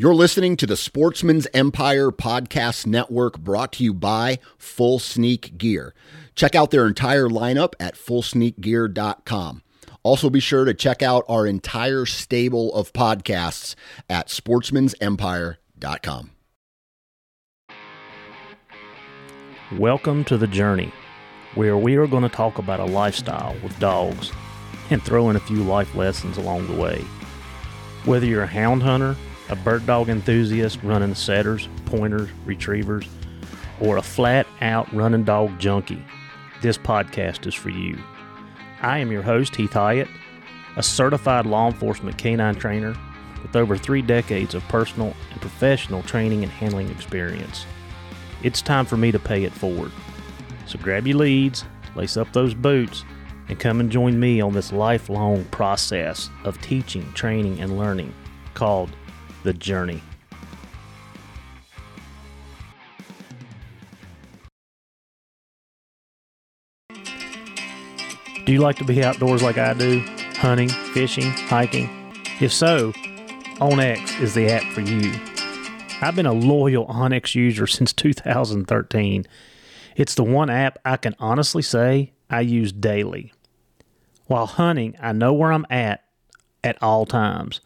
You're listening to the Sportsman's Empire Podcast Network brought to you by Full Sneak Gear. Check out their entire lineup at fullsneakgear.com. Also, be sure to check out our entire stable of podcasts at sportsmansempire.com. Welcome to the journey, where we are going to talk about a lifestyle with dogs and throw in a few life lessons along the way. Whether you're a hound hunter, a bird dog enthusiast running setters, pointers, retrievers, or a flat out running dog junkie, this podcast is for you. I am your host, Heath Hyatt, a certified law enforcement canine trainer with over three decades of personal and professional training and handling experience. It's time for me to pay it forward. So grab your leads, lace up those boots, and come and join me on this lifelong process of teaching, training, and learning called the journey. Do you like to be outdoors like I do? Hunting, fishing, hiking? If so, OnX is the app for you. I've been a loyal OnX user since 2013. It's the one app I can honestly say I use daily. While hunting, I know where I'm at at all times.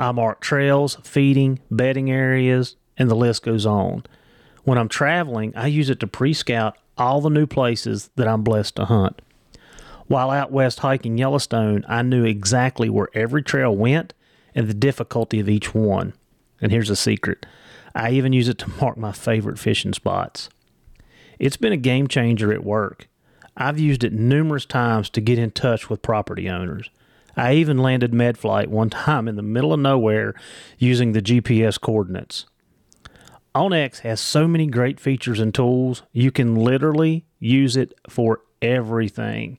I mark trails, feeding, bedding areas, and the list goes on. When I'm traveling, I use it to pre scout all the new places that I'm blessed to hunt. While out west hiking Yellowstone, I knew exactly where every trail went and the difficulty of each one. And here's a secret I even use it to mark my favorite fishing spots. It's been a game changer at work. I've used it numerous times to get in touch with property owners. I even landed MedFlight one time in the middle of nowhere using the GPS coordinates. OnX has so many great features and tools, you can literally use it for everything.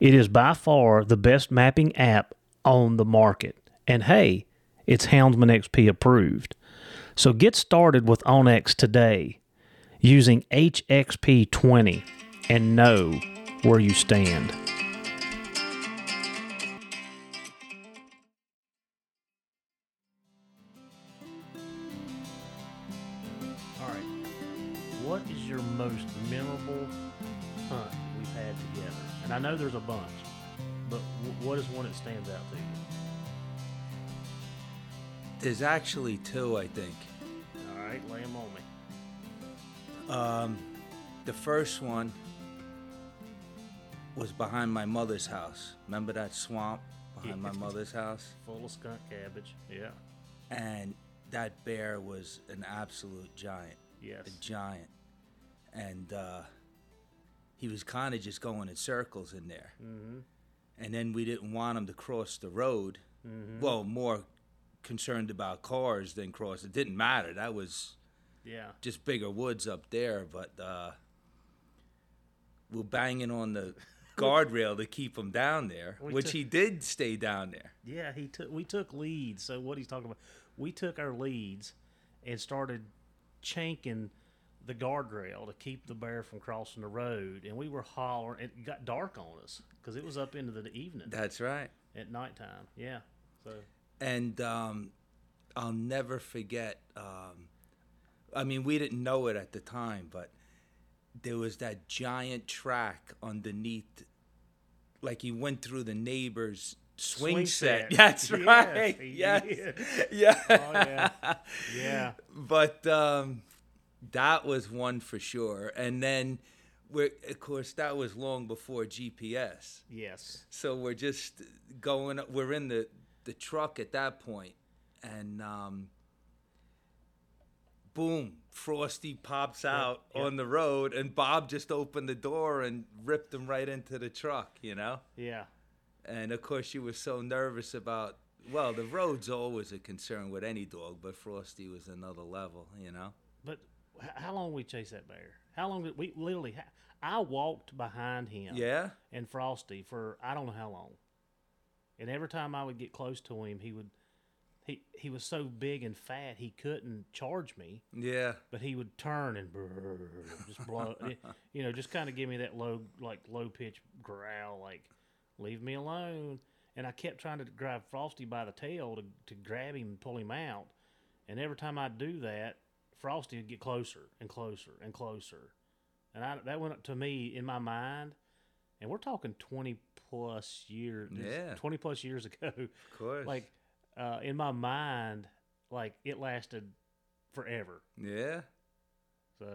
It is by far the best mapping app on the market. And hey, it's Houndsman XP approved. So get started with OnX today using HXP20 and know where you stand. Know there's a bunch, but w- what is one that stands out to you? There's actually two, I think. All right, lay them on me. Um, the first one was behind my mother's house. Remember that swamp behind my mother's house? Full of skunk cabbage. Yeah. And that bear was an absolute giant. Yes. A giant. And uh, he was kind of just going in circles in there. Mm-hmm. And then we didn't want him to cross the road. Mm-hmm. Well, more concerned about cars than cross. It didn't matter. That was Yeah. just bigger woods up there, but uh, we're banging on the guardrail to keep him down there, We which took- he did stay down there. Yeah, he took. We took leads. So what he's talking about, we took our leads and started chanking the guardrail to keep the bear from crossing the road, and we were hollering. It got dark on us because it was up into the evening That's right. at nighttime. Yeah. So And um, I'll never forget. Um, I mean, we didn't know it at the time, but there was that giant track underneath, like he went through the neighbor's swing, Swing set. set. That's Yes, right. Yes. did. Yeah. Oh, yeah. yeah. but um, that was one for sure. And then, we're, of course, that was long before GPS. Yes. So we're just going. We're in the the truck at that point, and um, boom, Frosty pops out yeah. on the road, and Bob just opened the door and ripped him right into the truck. You know. Yeah. And of course, you were so nervous about. Well, the road's always a concern with any dog, but Frosty was another level. You know. But how long we chased that bear? How long did we literally? ha- I walked behind him. Yeah. and Frosty for I don't know how long. And every time I would get close to him, he would he he was so big and fat he couldn't charge me, Yeah. but he would turn and brrr, just blow, eh, you know, just kind of give me that low like low pitch growl, like leave me alone. And I kept trying to grab Frosty by the tail to to grab him and pull him out, And every time I do that, Frosty would get closer and closer and closer. And I, that went up to me in my mind, and we're talking 20 plus years, Yeah. 20 plus years ago. Of course. Like, uh, in my mind, like it lasted forever. yeah. So,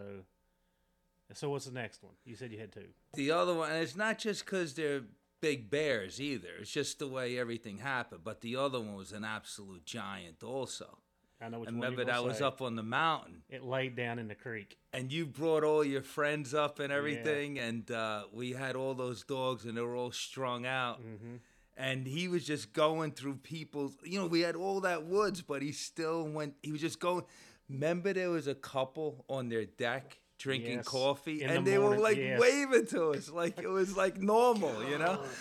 so what's the next one? You said you had two. The other one, and it's not just because they're big bears either. It's just the way everything happened. But the other one was an absolute giant also. I know which I remember that was say. up on the mountain. It laid down in the creek. and you brought all your friends up and everything, and uh, we had all those dogs, and they were all strung out. Mm-hmm. And he was just going through people's, you know, we had all that woods, but he still went. He was just going. Remember, there was a couple on their deck drinking Yes, coffee, in and the they were like yes. waving to us, like it was like normal, you know?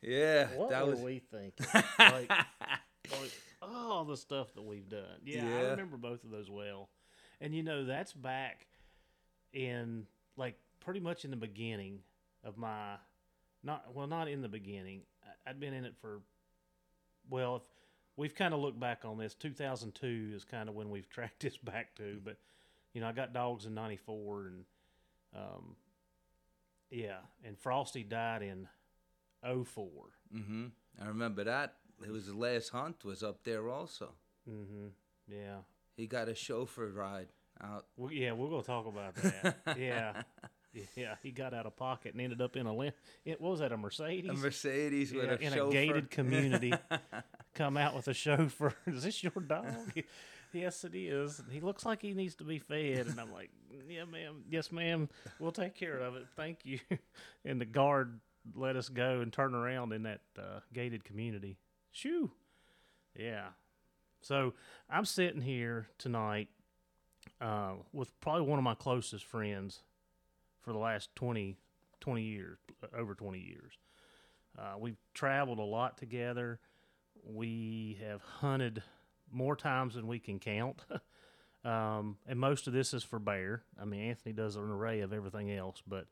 Yeah, What that were was. we thinking? like, all the stuff that we've done. Yeah, I remember both of those well. And you know, that's back in like pretty much in the beginning of my not well, not in the beginning. I'd been in it for well, if we've kind of looked back on this. 2002 is kind of when we've tracked this back to, but you know, I got dogs in '94 and um, yeah, and Frosty died in 04. hmm I remember that. It was the last hunt was up there also. Mm-hmm. Yeah. He got a chauffeur ride out. Well, yeah, we're gonna talk about that. yeah. Yeah, he got out of pocket and ended up in a what was that a Mercedes? A Mercedes with Yeah, a in chauffeur. a gated community. Come out with a chauffeur. Is this your dog? yes, it is. He looks like he needs to be fed, and I'm like, yeah, ma'am. Yes, ma'am. We'll take care of it. Thank you. And the guard let us go and turn around in that uh, gated community. Shoo. Yeah. So I'm sitting here tonight uh, with probably one of my closest friends for the last 20, 20 years, over 20 years. Uh, we've traveled a lot together. We have hunted more times than we can count. um, and most of this is for bear. I mean, Anthony does an array of everything else, but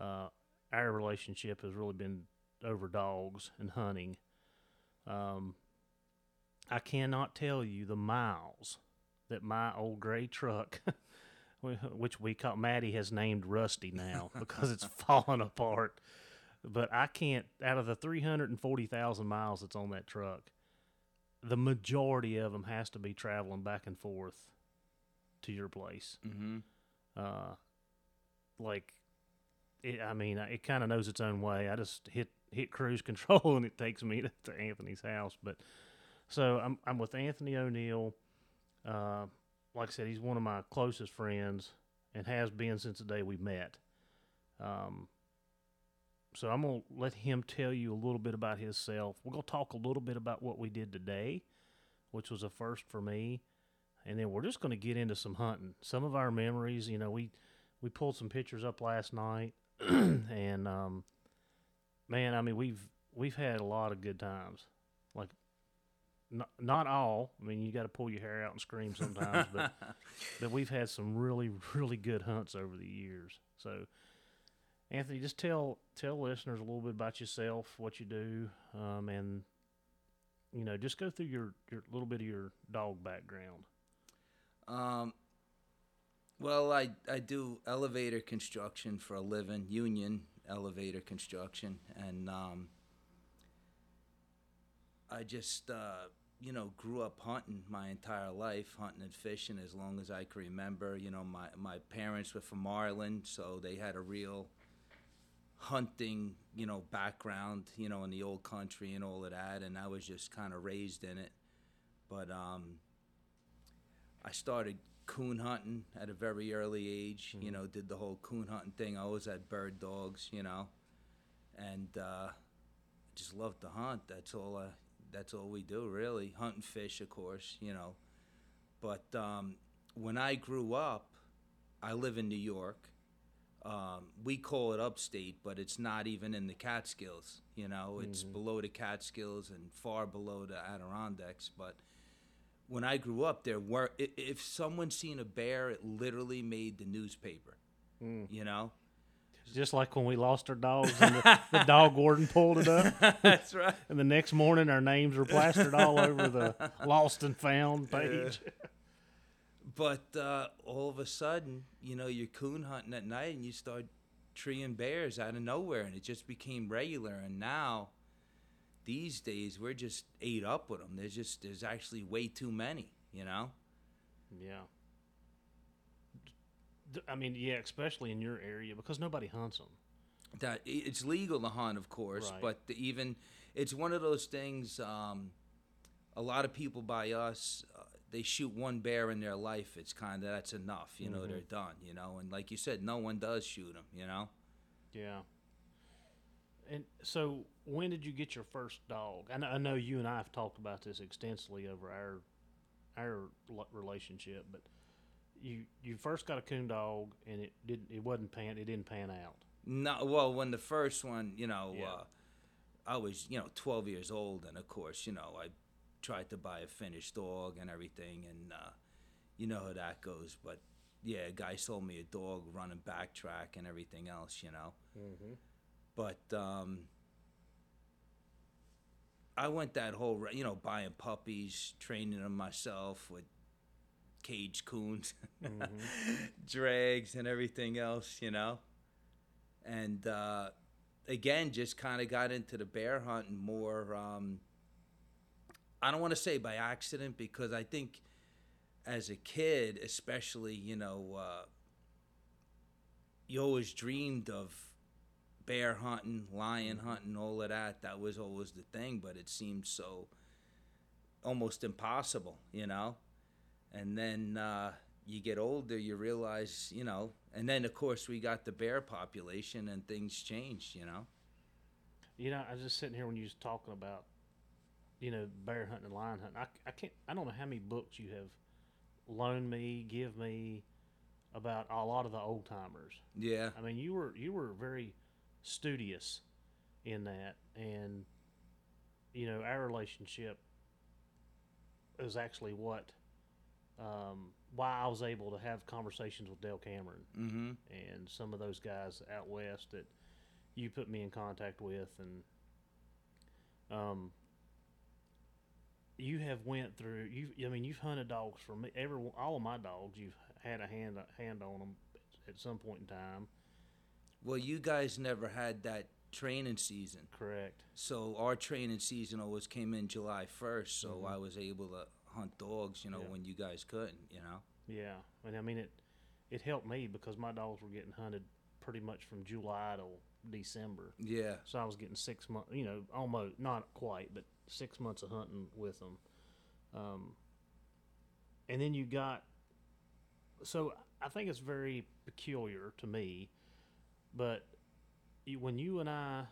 uh, our relationship has really been over dogs and hunting. Um, I cannot tell you the miles that my old gray truck, which we call Maddie has named Rusty now because it's falling apart. But I can't, out of the 340,000 miles that's on that truck, the majority of them has to be traveling back and forth to your place. Mm-hmm. Uh, like, it, I mean, it kind of knows its own way. I just hit hit cruise control and it takes me to, to Anthony's house. But so I'm I'm with Anthony O'Neill. Uh, like I said, he's one of my closest friends and has been since the day we met. Um, so I'm gonna let him tell you a little bit about himself. We're gonna talk a little bit about what we did today, which was a first for me, and then we're just gonna get into some hunting. Some of our memories. You know, we we pulled some pictures up last night, and um, man, I mean we've we've had a lot of good times. Like not not all. I mean, you got to pull your hair out and scream sometimes, but but we've had some really really good hunts over the years. So, Anthony, just tell tell listeners a little bit about yourself, what you do, um, and you know, just go through your your little bit of your dog background. Um, well, I I do elevator construction for a living, union elevator construction, and um, I just uh, you know grew up hunting my entire life, hunting and fishing as long as I can remember. You know, my my parents were from Ireland, so they had a real hunting, you know, background, you know, in the old country and all of that, and I was just kind of raised in it. But um, I started coon hunting at a very early age. You know, did the whole coon hunting thing. I always had bird dogs, you know, and uh, just loved to hunt. That's all. I, that's all we do, really. Hunt and fish, of course, you know. But um, when I grew up, I live in New York. Um, we call it upstate, but it's not even in the Catskills. You know, it's below the Catskills and far below the Adirondacks. But when I grew up, there were if someone seen a bear, it literally made the newspaper. You know, Just like when we lost our dogs and the, the dog warden pulled it up. That's right. And the next morning, our names were plastered all over the lost and found page. But uh, all of a sudden, you know, you're coon hunting at night and you start treeing bears out of nowhere, and it just became regular. And now, these days, we're just ate up with them. There's just there's actually way too many. You know. Yeah. I mean, yeah, especially in your area because nobody hunts them. that it's legal to hunt, of course, Right. but the, even it's one of those things. Um, a lot of people by us, uh, they shoot one bear in their life. It's kind of that's enough, you know. They're done, you know. And like you said, no one does shoot them, you know. Yeah. And so, when did you get your first dog? I know, I know you and I have talked about this extensively over our our relationship, but you you first got a coon dog, and it didn't it wasn't pan it didn't pan out. No, well, when the first one, you know, Yeah. uh, I was, you know, 12 years old, and of course, you know, I tried to buy a finished dog and everything, and uh, you know how that goes. But yeah, a guy sold me a dog running backtrack and everything else, you know. Mm-hmm. But um, I went that whole, you know, buying puppies, training them myself with cage coons, drags, and everything else, you know. And uh, again, just kind of got into the bear hunting more. Um, I don't want to say by accident because I think as a kid, especially, you know, uh, you always dreamed of bear hunting, lion hunting, all of that. That was always the thing, but it seemed so almost impossible, you know. And then uh, you get older, you realize, you know. And then of course we got the bear population, and things changed, you know. You know, I was just sitting here when you was talking about, you know, bear hunting and lion hunting. I, I can't, I don't know how many books you have loaned me, give me about a lot of the old timers. Yeah, I mean, you were you were very studious in that, and you know, our relationship is actually what um, why I was able to have conversations with Dale Cameron mm-hmm. and some of those guys out west that you put me in contact with. And um you have went through you I mean you've hunted dogs for me every all of my dogs you've had a hand hand on them at some point in time Well, you guys never had that training season. correct So our training season always came in July 1st, so I was able to hunt dogs, you know, Mm-hmm. Yeah. when you guys couldn't, you know. yeah and I mean it it helped me because my dogs were getting hunted pretty much from July to December Yeah. So I was getting six months, you know, almost not quite, but six months of hunting with them. Um, and then you got, so I think it's very peculiar to me, but when you and I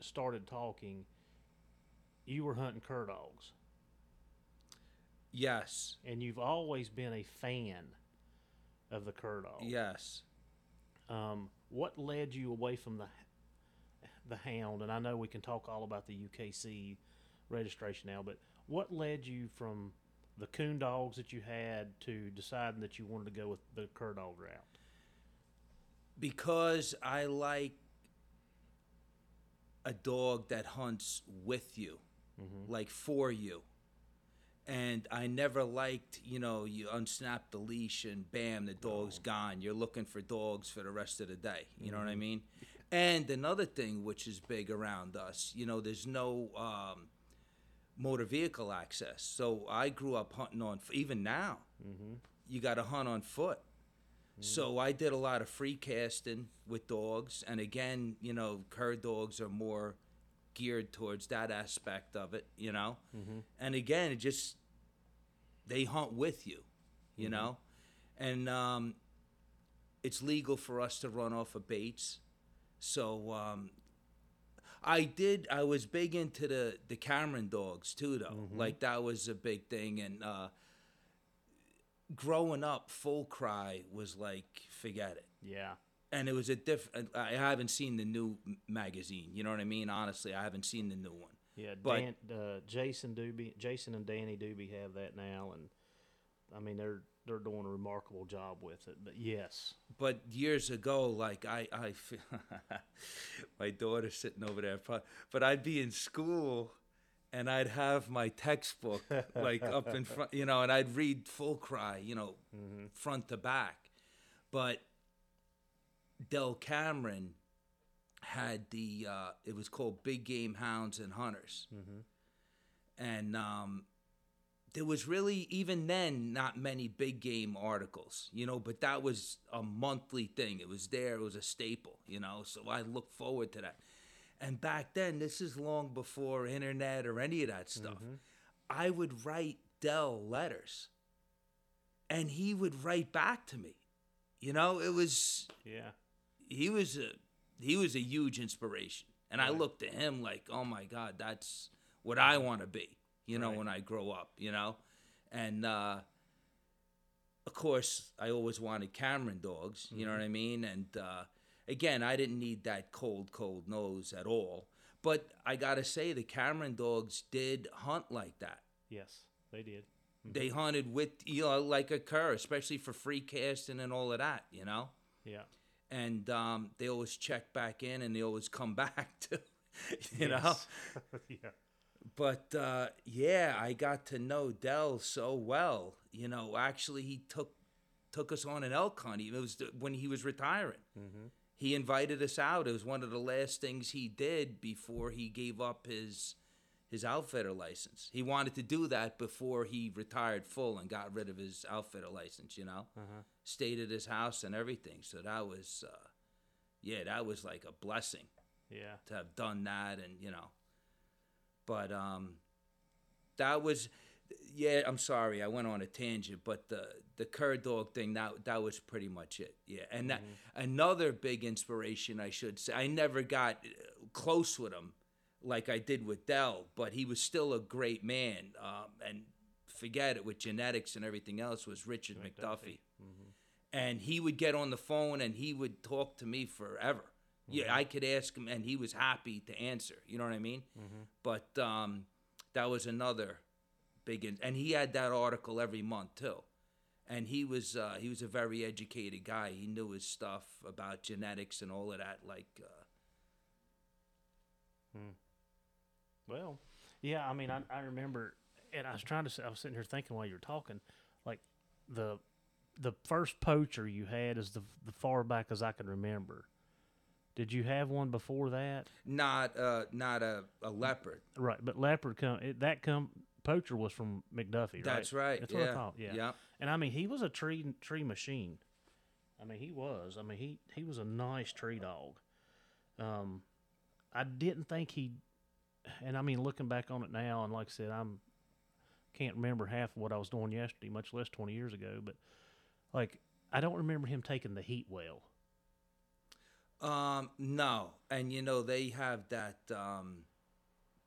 started talking, you were hunting cur dogs, Yes. and you've always been a fan of the cur dog. Yes. Um, what led you away from the the hound? And I know we can talk all about the UKC registration now, but what led you from the coon dogs that you had to deciding that you wanted to go with the cur dog route? Because I like a dog that hunts with you, mm-hmm. like for you. And I never liked, you know, you unsnap the leash and bam, the dog's gone. You're looking for dogs for the rest of the day. You know what I mm-hmm. mean? And another thing which is big around us, you know, there's no um, motor vehicle access. So I grew up hunting on, even now, mm-hmm. you got to hunt on foot. So I did a lot of free casting with dogs, and again, you know, cur dogs are more geared towards that aspect of it, you know. And again, it just they hunt with you, you know, and um, it's legal for us to run off of baits. So um, I did. I was big into the the Cameron dogs too, though. Like that was a big thing, and. Uh, growing up, Full Cry was like, forget it. Yeah, And it was a different. I haven't seen the new magazine. You know what I mean? Honestly, I haven't seen the new one. yeah. But- Dan, uh, Jason Doobie, Jason and Danny Doobie have that now, and I mean they're they're doing a remarkable job with it. But yes, but years ago, like I, I, my daughter's sitting over there, but, but I'd be in school and I'd have my textbook like up in front, you know, and I'd read full cry, you know, front to back. But Del Cameron had the, uh, it was called Big Game Hounds and Hunters. And um, there was really, even then, not many big game articles, you know, but that was a monthly thing. It was there, it was a staple, you know, so I look forward to that. And back then, this is long before internet or any of that stuff. I would write Dell letters and he would write back to me. You know, it was yeah, he was a he was a huge inspiration. And I looked to him like, "Oh my god, that's what I want to be." You know, Right. when I grow up, you know? And uh of course, I always wanted Cameron dogs, you know what I mean? And uh again, I didn't need that cold cold nose at all. But I got to say the Cameron dogs did hunt like that. yes, they did. They hunted with you know like a cur, especially for free casting and all of that, you know? Yeah, and um, they always check back in and they always come back to you know Yes. yeah, but uh, yeah i got to know dell so well you know actually he took took us on an elk hunt it was when he was retiring he invited us out. It was one of the last things he did before he gave up his his outfitter license. He wanted to do that before he retired full and got rid of his outfitter license you know? Stayed at his house and everything. So that was uh, yeah that was like a blessing yeah, to have done that and you know. But um that was yeah i'm sorry i went on a tangent but the the cur dog thing that that was pretty much it yeah and that another big inspiration i should say i never got uh, close with him like i did with dell but he was still a great man um, and forget it with genetics and everything else was richard mcduffie and he would get on the phone and he would talk to me forever. Yeah, I could ask him, and he was happy to answer. You know what I mean? But um, that was another big, in- and he had that article every month too. And he was uh, he was a very educated guy. He knew his stuff about genetics and all of that. Like, uh, Well, yeah, I mean, I, I remember, and I was trying to, say, I was sitting here thinking while you were talking, like the the first poacher you had is the the far back as I can remember. Did you have one before that? not uh, not a, a leopard. Right, but leopard come it, that come poacher was from McDuffie, right? That's right. That's yeah. what I thought. Yeah. Yep. And I mean, he was a tree tree machine. I mean, he was. I mean, he he was a nice tree dog. Um, I didn't think he, and I mean, looking back on it now, and like I said, I'm can't remember half of what I was doing yesterday, much less 20 years ago. But like, I don't remember him taking the heat well. Um, no, and you know they have that. Um,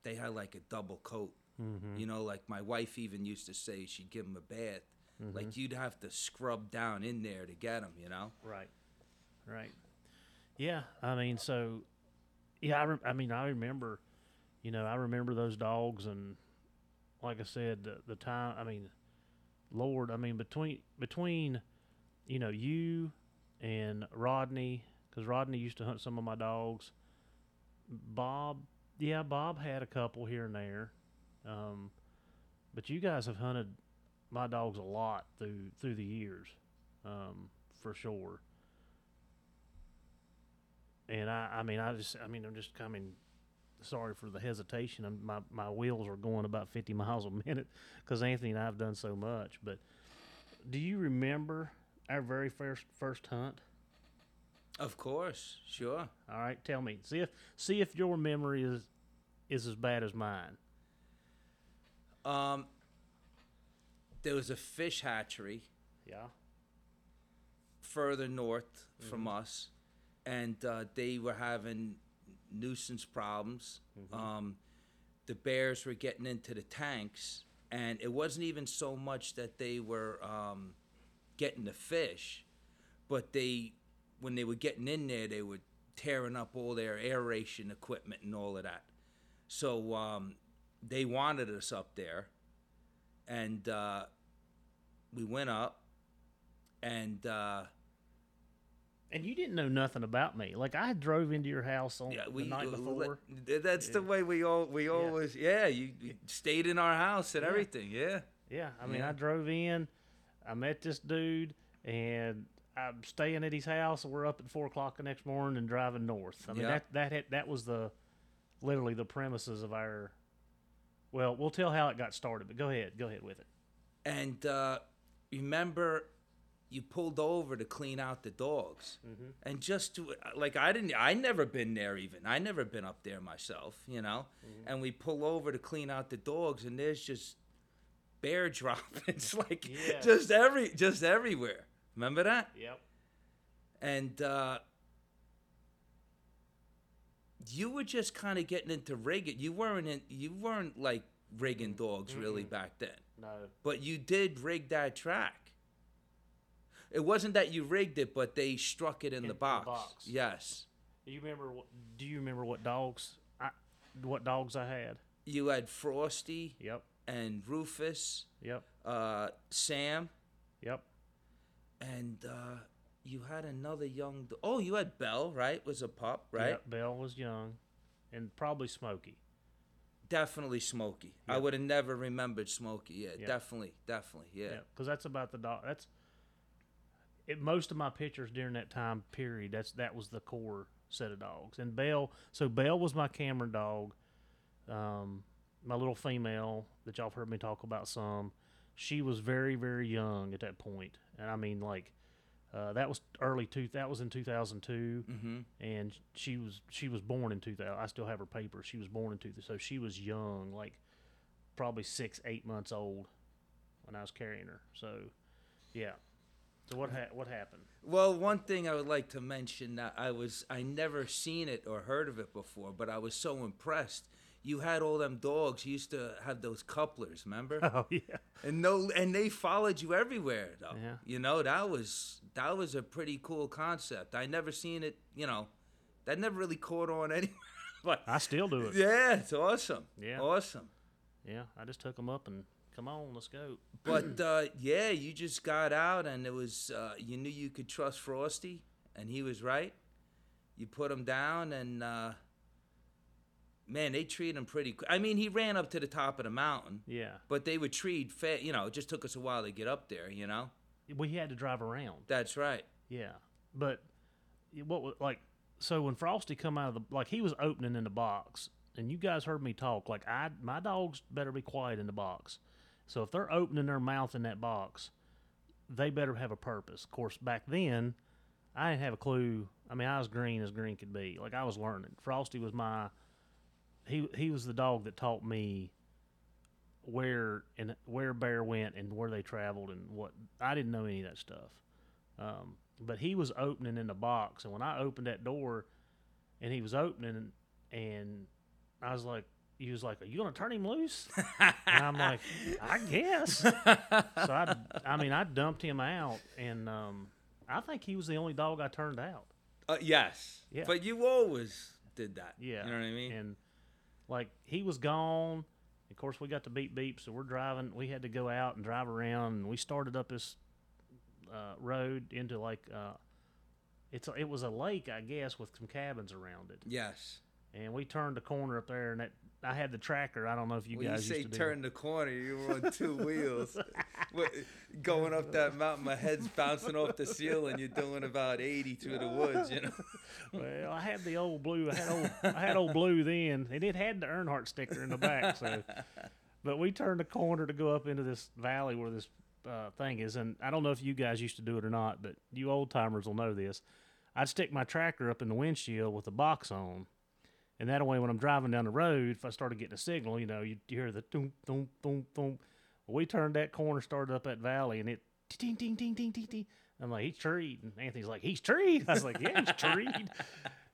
they had like a double coat. Mm-hmm. You know, like my wife even used to say she'd give him a bath. Mm-hmm. Like you'd have to scrub down in there to get him. You know. Right. Right. Yeah. I mean, so yeah. I, re- I mean, I remember. You know, I remember those dogs, and like I said, the, the time. I mean, Lord. I mean, between between, you know, you and Rodney, because Rodney used to hunt some of my dogs. Bob, yeah, Bob had a couple here and there, um, but you guys have hunted my dogs a lot through through the years, um, for sure. And I, I mean, I just, I mean, I'm just coming. Sorry for the hesitation. I'm, my my wheels are going about 50 miles a minute because Anthony and I have done so much. But do you remember our very first first hunt? Of course, sure. All right, tell me. See if see if your memory is is as bad as mine. Um, there was a fish hatchery Yeah. further north from us, and uh, they were having nuisance problems. Um, the bears were getting into the tanks, and it wasn't even so much that they were um, getting the fish, but they, when they were getting in there, they were tearing up all their aeration equipment and all of that. So um, they wanted us up there, and uh, we went up and uh, And you didn't know nothing about me. Like I drove into your house on yeah, we the night before. that's the way we all we always yeah. You, you stayed in our house and everything. Yeah. Yeah, I mean, Yeah. I drove in, I met this dude, and I'm staying at his house. and We're up at four o'clock the next morning and driving north. I mean, Yeah. that that had, that was the literally the premises of our. Well, we'll tell how it got started, but go ahead, go ahead with it. And uh, remember, you pulled over to clean out the dogs, and just to like I didn't, I never been there even. I never been up there myself, you know. And we pull over to clean out the dogs, and there's just bear droppings like Yeah. just every just everywhere. Remember that? Yep. And uh, you were just kind of getting into rigging. You weren't in, you weren't like rigging dogs really back then. No. But you did rig that track. It wasn't that you rigged it, but they struck it in, In the, the box. box. Yes. Do you remember? What, do you remember what dogs? I, what dogs I had? You had Frosty Yep. and Rufus, Yep. uh, Sam, Yep. and uh, you had another young. Oh, you had Bell, right? Was a pup, right? Yep, Bell was young, and probably Smokey. Definitely Smokey. I would have never remembered Smokey. Yeah, Yep. definitely, definitely. Yeah. Yeah, because that's about the dog. That's it. Most of my pictures during that time period. That's that was the core set of dogs. And Bell. so Bell was my Cameron dog. Um, my little female that y'all have heard me talk about some. She was very very young at that point, and I mean like. Uh, that was early two. That was in two thousand two, Mm-hmm. and she was she was born in two thousand. I still have her papers. She was born in two so she was young, like probably six, eight months old when I was carrying her. So, yeah. So what ha- what happened? Well, one thing I would like to mention that I was I never seen it or heard of it before, but I was so impressed. You had all them dogs. You used to have those couplers, remember? Oh yeah, and no, and they followed you everywhere, though. Yeah. You know that was that was a pretty cool concept. I never seen it. You know, that never really caught on anywhere. but I still do it. yeah, it's awesome. Yeah. awesome. Yeah, I just took them up and come on, let's go. But uh, yeah, you just got out, and it was uh, you knew you could trust Frosty, and he was right. You put him down, and uh, man, they treat him pretty. I mean, he ran up to the top of the mountain, Yeah, but they would treat fa- You know, it just took us a while to get up there. You know, Well, he had to drive around. that's right. Yeah, but what was like? So when Frosty come out of the like he was opening in the box, and you guys heard me talk. Like I, my dogs better be quiet in the box. So if they're opening their mouth in that box, they better have a purpose. Of course, back then, I didn't have a clue. I mean, I was green as green could be. Like I was learning. Frosty was my he he was the dog that taught me where and where bear went and where they traveled and what I didn't know any of that stuff. Um, but he was opening in the box, and when I opened that door, and he was opening, and I was like, he was like, "Are you gonna turn him loose?" and I'm like, "I guess." so I, I mean, I dumped him out, and um, I think he was the only dog I turned out. Uh, yes. Yeah. But you always did that. Yeah, You know what I mean? And like he was gone. Of course, we got the beep beep, so we're driving. We had to go out and drive around, and we started up this uh, road into like uh, it's a, it was a lake, I guess, with some cabins around it. yes. And we turned the corner up there, and that I had the tracker. I don't know if you when you guys say used to turn the corner, you were on two wheels. Going up that mountain, my head's bouncing off the ceiling. You're doing about 80 through the woods, you know? Well, I had the old blue. I had old, I had old blue then, and it had the Earnhardt sticker in the back. So, but we turned the corner to go up into this valley where this uh, thing is, and I don't know if you guys used to do it or not, but you old timers will know this. I'd stick my tracker up in the windshield with a box on, and that way when I'm driving down the road, if I started getting a signal, you know, you hear the boom, boom, boom, boom. Well, we turned that corner, started up that valley, and it ding, ding, ding, ding, ding, ding. I'm like, he's treed. And Anthony's like, he's treed. I was like, yeah, he's treed.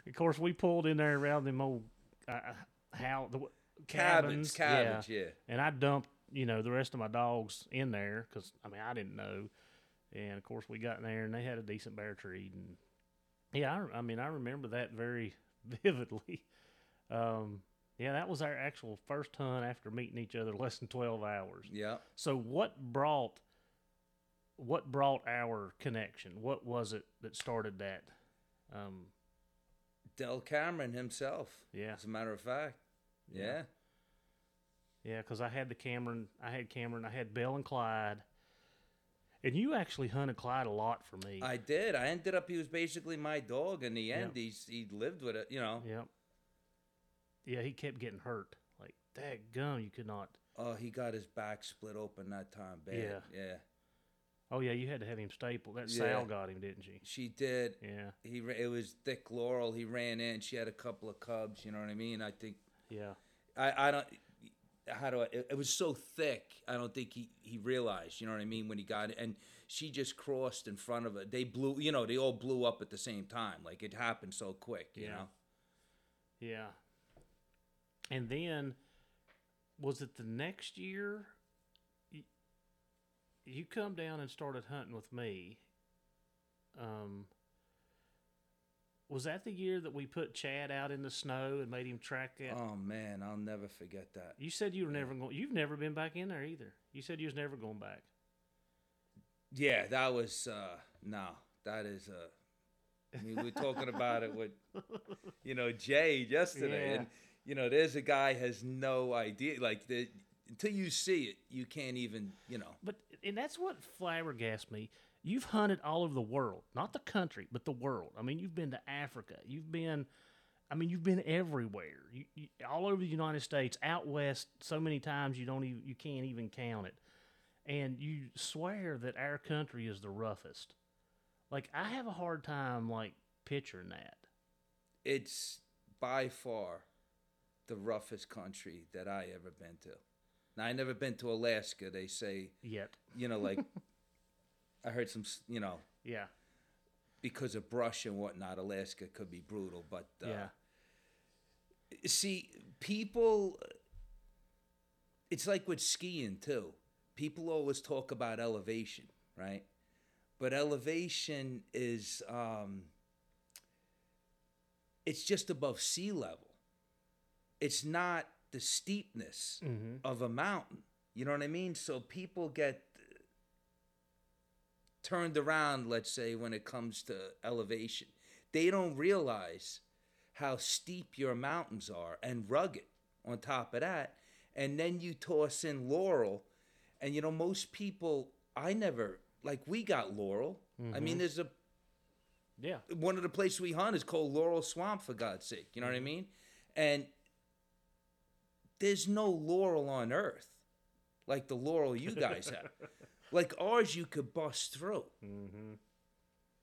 of course, we pulled in there around them old uh, how the Cabins, cabins, cabins, yeah. and I dumped, you know, the rest of my dogs in there because I mean I didn't know, and of course we got in there and they had a decent bear treat, and yeah, I, I mean I remember that very vividly. Um, yeah, that was our actual first hunt after meeting each other less than twelve hours. Yeah. So what brought what brought our connection? What was it that started that? Um, Del Cameron himself. Yeah. As a matter of fact. Yeah. yeah, because I had the Cameron, I had Cameron, I had Bell and Clyde, and you actually hunted Clyde a lot for me. I did. I ended up. He was basically my dog. In the end, he's he lived with it. You know. Yep. Yeah, he kept getting hurt. Like, that gum, you could not. Oh, he got his back split open that time. Bad. Yeah. Yeah. Oh yeah, you had to have him stapled. That Yeah. Sal got him, didn't she? She did. Yeah, He it was thick Laurel. He ran in. She had a couple of cubs. You know what I mean? I think yeah, I I don't. How do I? It, it was so thick. I don't think he he realized. You know what I mean? When he got it, and she just crossed in front of it. They blew. You know, they all blew up at the same time. Like it happened so quick. You Yeah. know. yeah. And then, was it the next year? You, come down and started hunting with me. Um, was that the year that we put Chad out in the snow and made him track that? Oh man, I'll never forget that. you said you were never going. You've never been back in there either. You said you was never going back. Yeah, that was uh no, that is uh I mean, we were talking about it with you know Jay yesterday, Yeah. and you know, there's a guy has no idea. Like the until you see it, you can't even you know. But and that's what flabbergasts me. You've hunted all over the world, not the country, but the world. I mean, you've been to Africa. You've been, I mean, you've been everywhere. You, you, all over the United States, out west, so many times you don't even you can't even count it. And you swear that our country is the roughest. Like I have a hard time like picturing that. It's by far the roughest country that I ever been to. Now I never been to Alaska. They say Yet, you know like I heard some you know yeah, because of brush and whatnot. Alaska could be brutal, but uh, yeah, see people it's like with skiing too people always talk about elevation right but elevation is um it's just above sea level it's not the steepness mm-hmm. of a mountain you know what i mean so people get turned around let's say when it comes to elevation they don't realize how steep your mountains are and rugged on top of that. And then you toss in Laurel. And you know, most people, I never, like, we got Laurel. I mean, mm-hmm. there's a, yeah. one of the places we hunt is called Laurel Swamp, for God's sake. You know what I mm-hmm. mean? And there's no Laurel on earth like the Laurel you guys have. like ours, you could bust through.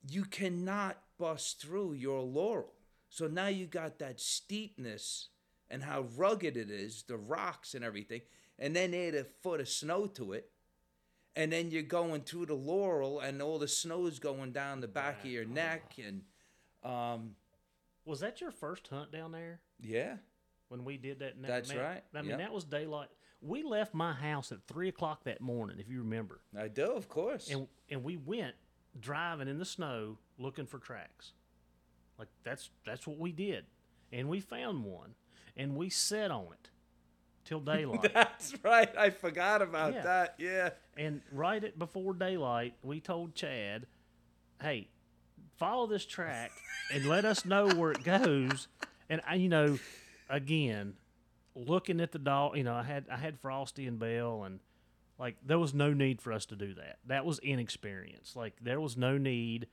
You cannot bust through your Laurel. So now you got that steepness and how rugged it is, the rocks and everything, and then add a foot of snow to it. And then you're going through the laurel, and all the snow's going down the back of your neck, and um, Was that your first hunt down there? yeah, when we did that. that That's man, right. I mean, Yep. that was daylight. We left my house at three o'clock that morning, if you remember, I do, of course. and and we went driving in the snow looking for tracks. Like that's that's what we did, and we found one, and we sat on it till daylight. That's right. I forgot about Yeah. that. Yeah. and right at before daylight, we told Chad, "Hey, follow this track and let us know where it goes." And I, you know, again, looking at the dog, you know, I had I had Frosty and Bell, and like there was no need for us to do that. That was inexperience. Like there was no need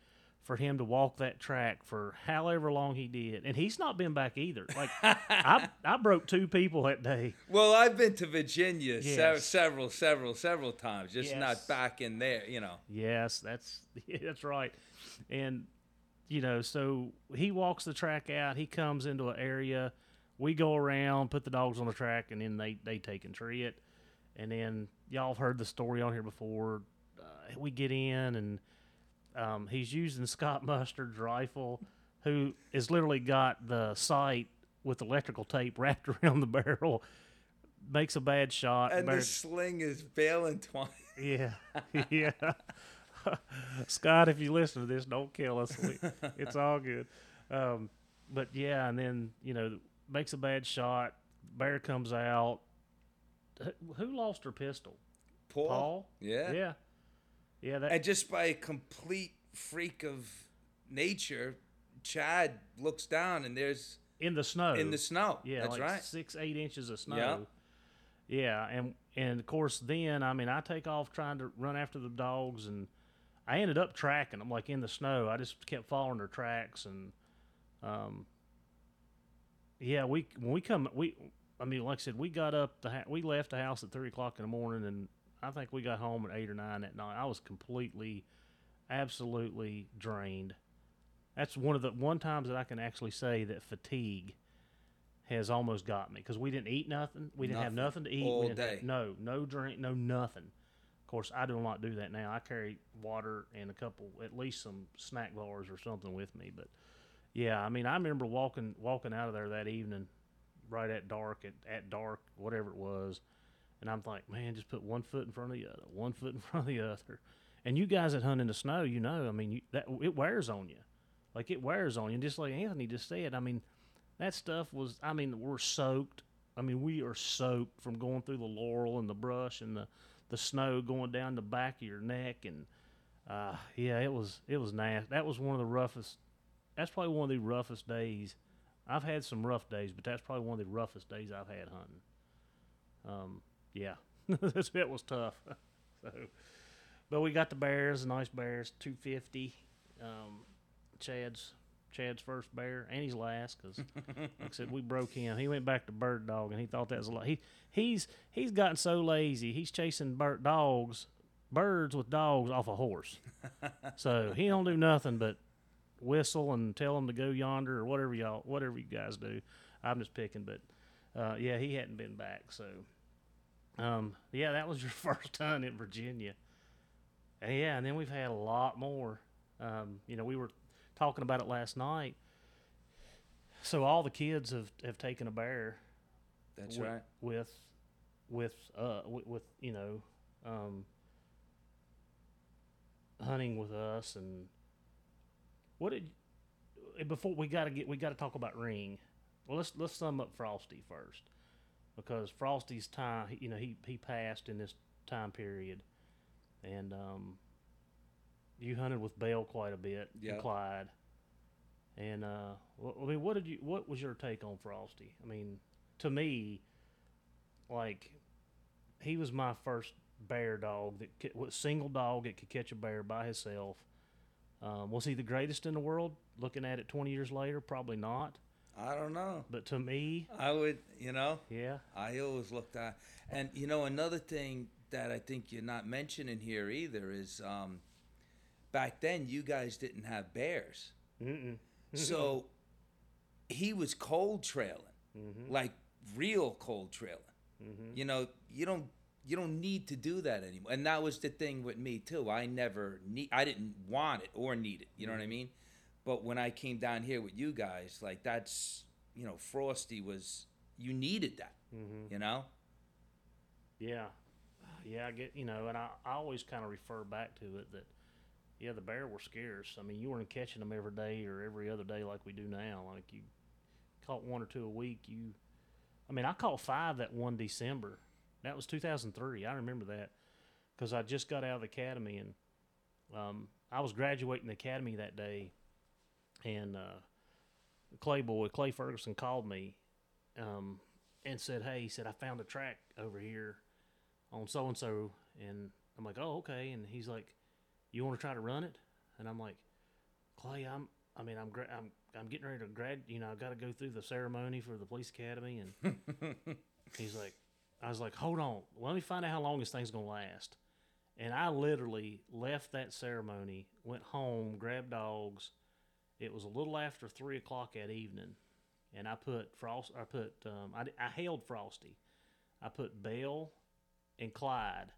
for him to walk that track for however long he did, and he's not been back either. Like I I broke two people that day. Well, I've been to Virginia se- several, several, several times, just Yes. not back in there, you know. Yes, that's that's right. And you know, so he walks the track out. He comes into an area. We go around, put the dogs on the track, and then they they take and tree it. And then y'all have heard the story on here before. Uh, we get in, and um, he's using Scott Mustard's rifle, who has literally got the sight with electrical tape wrapped around the barrel. Makes a bad shot. And Bear- the sling is bale twine. yeah, yeah. Scott, if you listen to this, don't kill us. We, it's all good. Um, but yeah, and then you know makes a bad shot. Bear comes out. Who- lost her pistol? Paul. Paul. Yeah. Yeah. Yeah, that and just by a complete freak of nature, Chad looks down and there's in the snow. in the snow. Yeah, that's like right. six, eight inches of snow. Yeah. Yeah, and and of course then I mean I take off trying to run after the dogs and I ended up tracking them like in the snow. I just kept following their tracks and um yeah we when we come we I mean like I said we got up the we left the house at three o'clock in the morning and I think we got home at eight or nine that night. I was completely, absolutely drained. That's one of the one times that I can actually say that fatigue has almost got me because we didn't eat nothing. We didn't have Nothing. nothing to eat. All we didn't have- day. no, no drink, no nothing. Of course, I do not do that now. I carry water and a couple, at least some snack bars or something with me. But yeah, I mean, I remember walking walking out of there that evening, right at dark, at, at dark, whatever it was, and I'm like, man, just put one foot in front of the other, one foot in front of the other. And you guys that hunt in the snow, you know, I mean, you, that it wears on you, like it wears on you. And just like Anthony just said, I mean, that stuff was, I mean, we're soaked. I mean, we are soaked from going through the laurel and the brush and the, the snow going down the back of your neck. And uh, yeah, it was it was nasty. That was one of the roughest. That's probably one of the roughest days. I've had some rough days, but that's probably one of the roughest days I've had hunting. Um, yeah, that bit was tough. so, but we got the bears, nice bears, two fifty. Um, Chad's Chad's first bear, and he's last because, like I said, we broke him. He went back to bird dog, and he thought that was a lot. He he's he's gotten so lazy. He's chasing bird dogs, birds with dogs off a horse. so he don't do nothing but whistle and tell them to go yonder or whatever y'all whatever you guys do. I'm just picking, but uh, yeah, he hadn't been back. So um, yeah, that was your first hunt in Virginia. And yeah, and then we've had a lot more. Um, you know, we were talking about it last night. So all the kids have, have taken a bear That's wi- right. with with uh with, with you know um, hunting with us and what did eh, before we got to get we got to talk about ring. Well, let's let's sum up Frosty first. Because Frosty's time you know he he passed in this time period. And um you hunted with Bell quite a bit Yeah. and Clyde. And uh I mean what did you what was your take on Frosty? I mean to me like he was my first bear dog that was single dog that could catch a bear by himself um, was he the greatest in the world looking at it 20 years later probably not I don't know. but to me I would, you know, yeah I always looked at, and you know, another thing that I think you're not mentioning here either is, um, back then you guys didn't have bears, Mm-mm. so he was cold trailing, Mm-hmm. like real cold trailing. Mm-hmm. You know, you don't you don't need to do that anymore. And that was the thing with me too. I never need I didn't want it or need it. You know what I mean? But when I came down here with you guys, like that's you know, Frosty was you needed that. Mm-hmm. You know? Yeah, yeah. I get you know, and I, I always kind of refer back to it that yeah, the bear were scarce. I mean, you weren't catching them every day or every other day like we do now. Like you caught one or two a week. You, I mean, I caught five that one December. That was 2003. I remember that because I just got out of the academy and um, I was graduating the academy that day, and uh, Clay boy Clay Ferguson called me um, and said, "Hey," he said, "I found a track over here on so and so," and I'm like, "Oh, okay." And he's like, "You want to try to run it?" And I'm like, "Clay, I'm, I mean, I'm, gra- I'm, I'm getting ready to grad. You know, I got to go through the ceremony for the police academy." And he's like, "I was like, hold on, let me find out how long this thing's gonna last." And I literally left that ceremony, went home, grabbed dogs. It was a little after three o'clock that evening, and I put Frost. I put um, I, I hailed Frosty. I put Bell and Clyde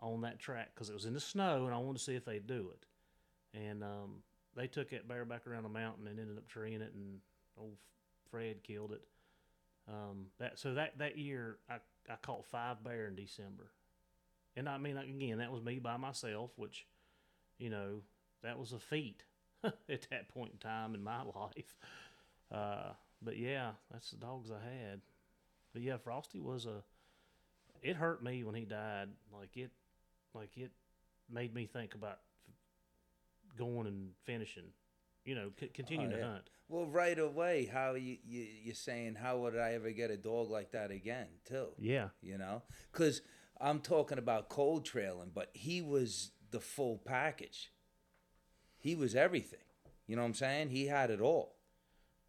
on that track because it was in the snow, and I wanted to see if they'd do it. And um, they took that bear back around the mountain and ended up treeing it, and old Fred killed it. Um, that so that that year I I caught five bear in December, and I mean again that was me by myself, which you know that was a feat at that point in time in my life. Uh, but yeah, that's the dogs I had. But yeah, Frosty was a. It hurt me when he died. Like it, like it made me think about going and finishing. You know, c- continuing Oh, to yeah. hunt. Well, right away, how you, you you're saying how would I ever get a dog like that again? Too. Yeah, You know, because I'm talking about cold trailing, but he was the full package. He was everything. You know what I'm saying? He had it all.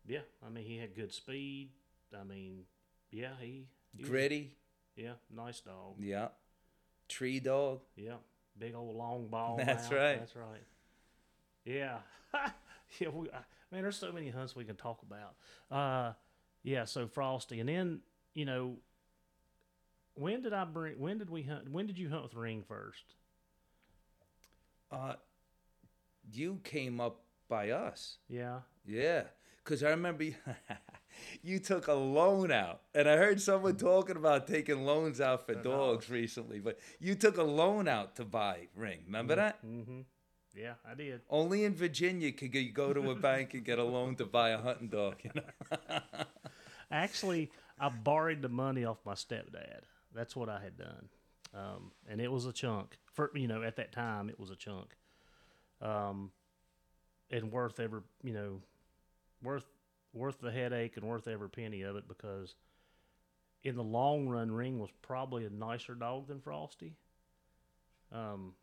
yeah. I mean, he had good speed. I mean, yeah, he, he was- Gritty. yeah, nice dog. Yeah. Tree dog. Yeah, big old long ball. That's right. That's right. Yeah, yeah. We, I, man, there's so many hunts we can talk about. Uh, yeah. So Frosty, and then you know, when did I bring? When did we hunt? When did you hunt with Ring first? Uh, you came up by us. Yeah. Yeah, because I remember you, you took a loan out, and I heard someone talking about taking loans out for dogs recently. But you took a loan out to buy ring. Remember that? Mm-hmm. Yeah, I did. Only in Virginia could you go to a bank and get a loan to buy a hunting dog. You know? Actually, I borrowed the money off my stepdad. That's what I had done, um, and it was a chunk. For you know, at that time, it was a chunk, um, and worth every you know, worth worth the headache and worth every penny of it because, in the long run, Ring was probably a nicer dog than Frosty. Um,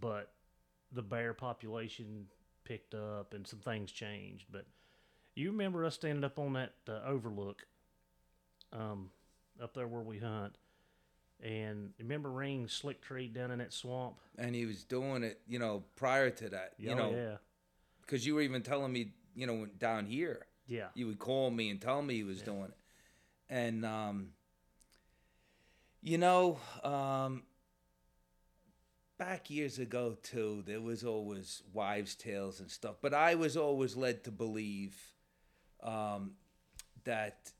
but the bear population picked up and some things changed, but you remember us standing up on that uh, overlook, um, up there where we hunt, and remember Ring slick tree down in that swamp. and he was doing it, you know, prior to that. You Oh, know, yeah, because you were even telling me, you know, down here, yeah, you would call me and tell me he was doing it, and um, you know, um, back years ago too, there was always wives' tales and stuff, but I was always led to believe um, that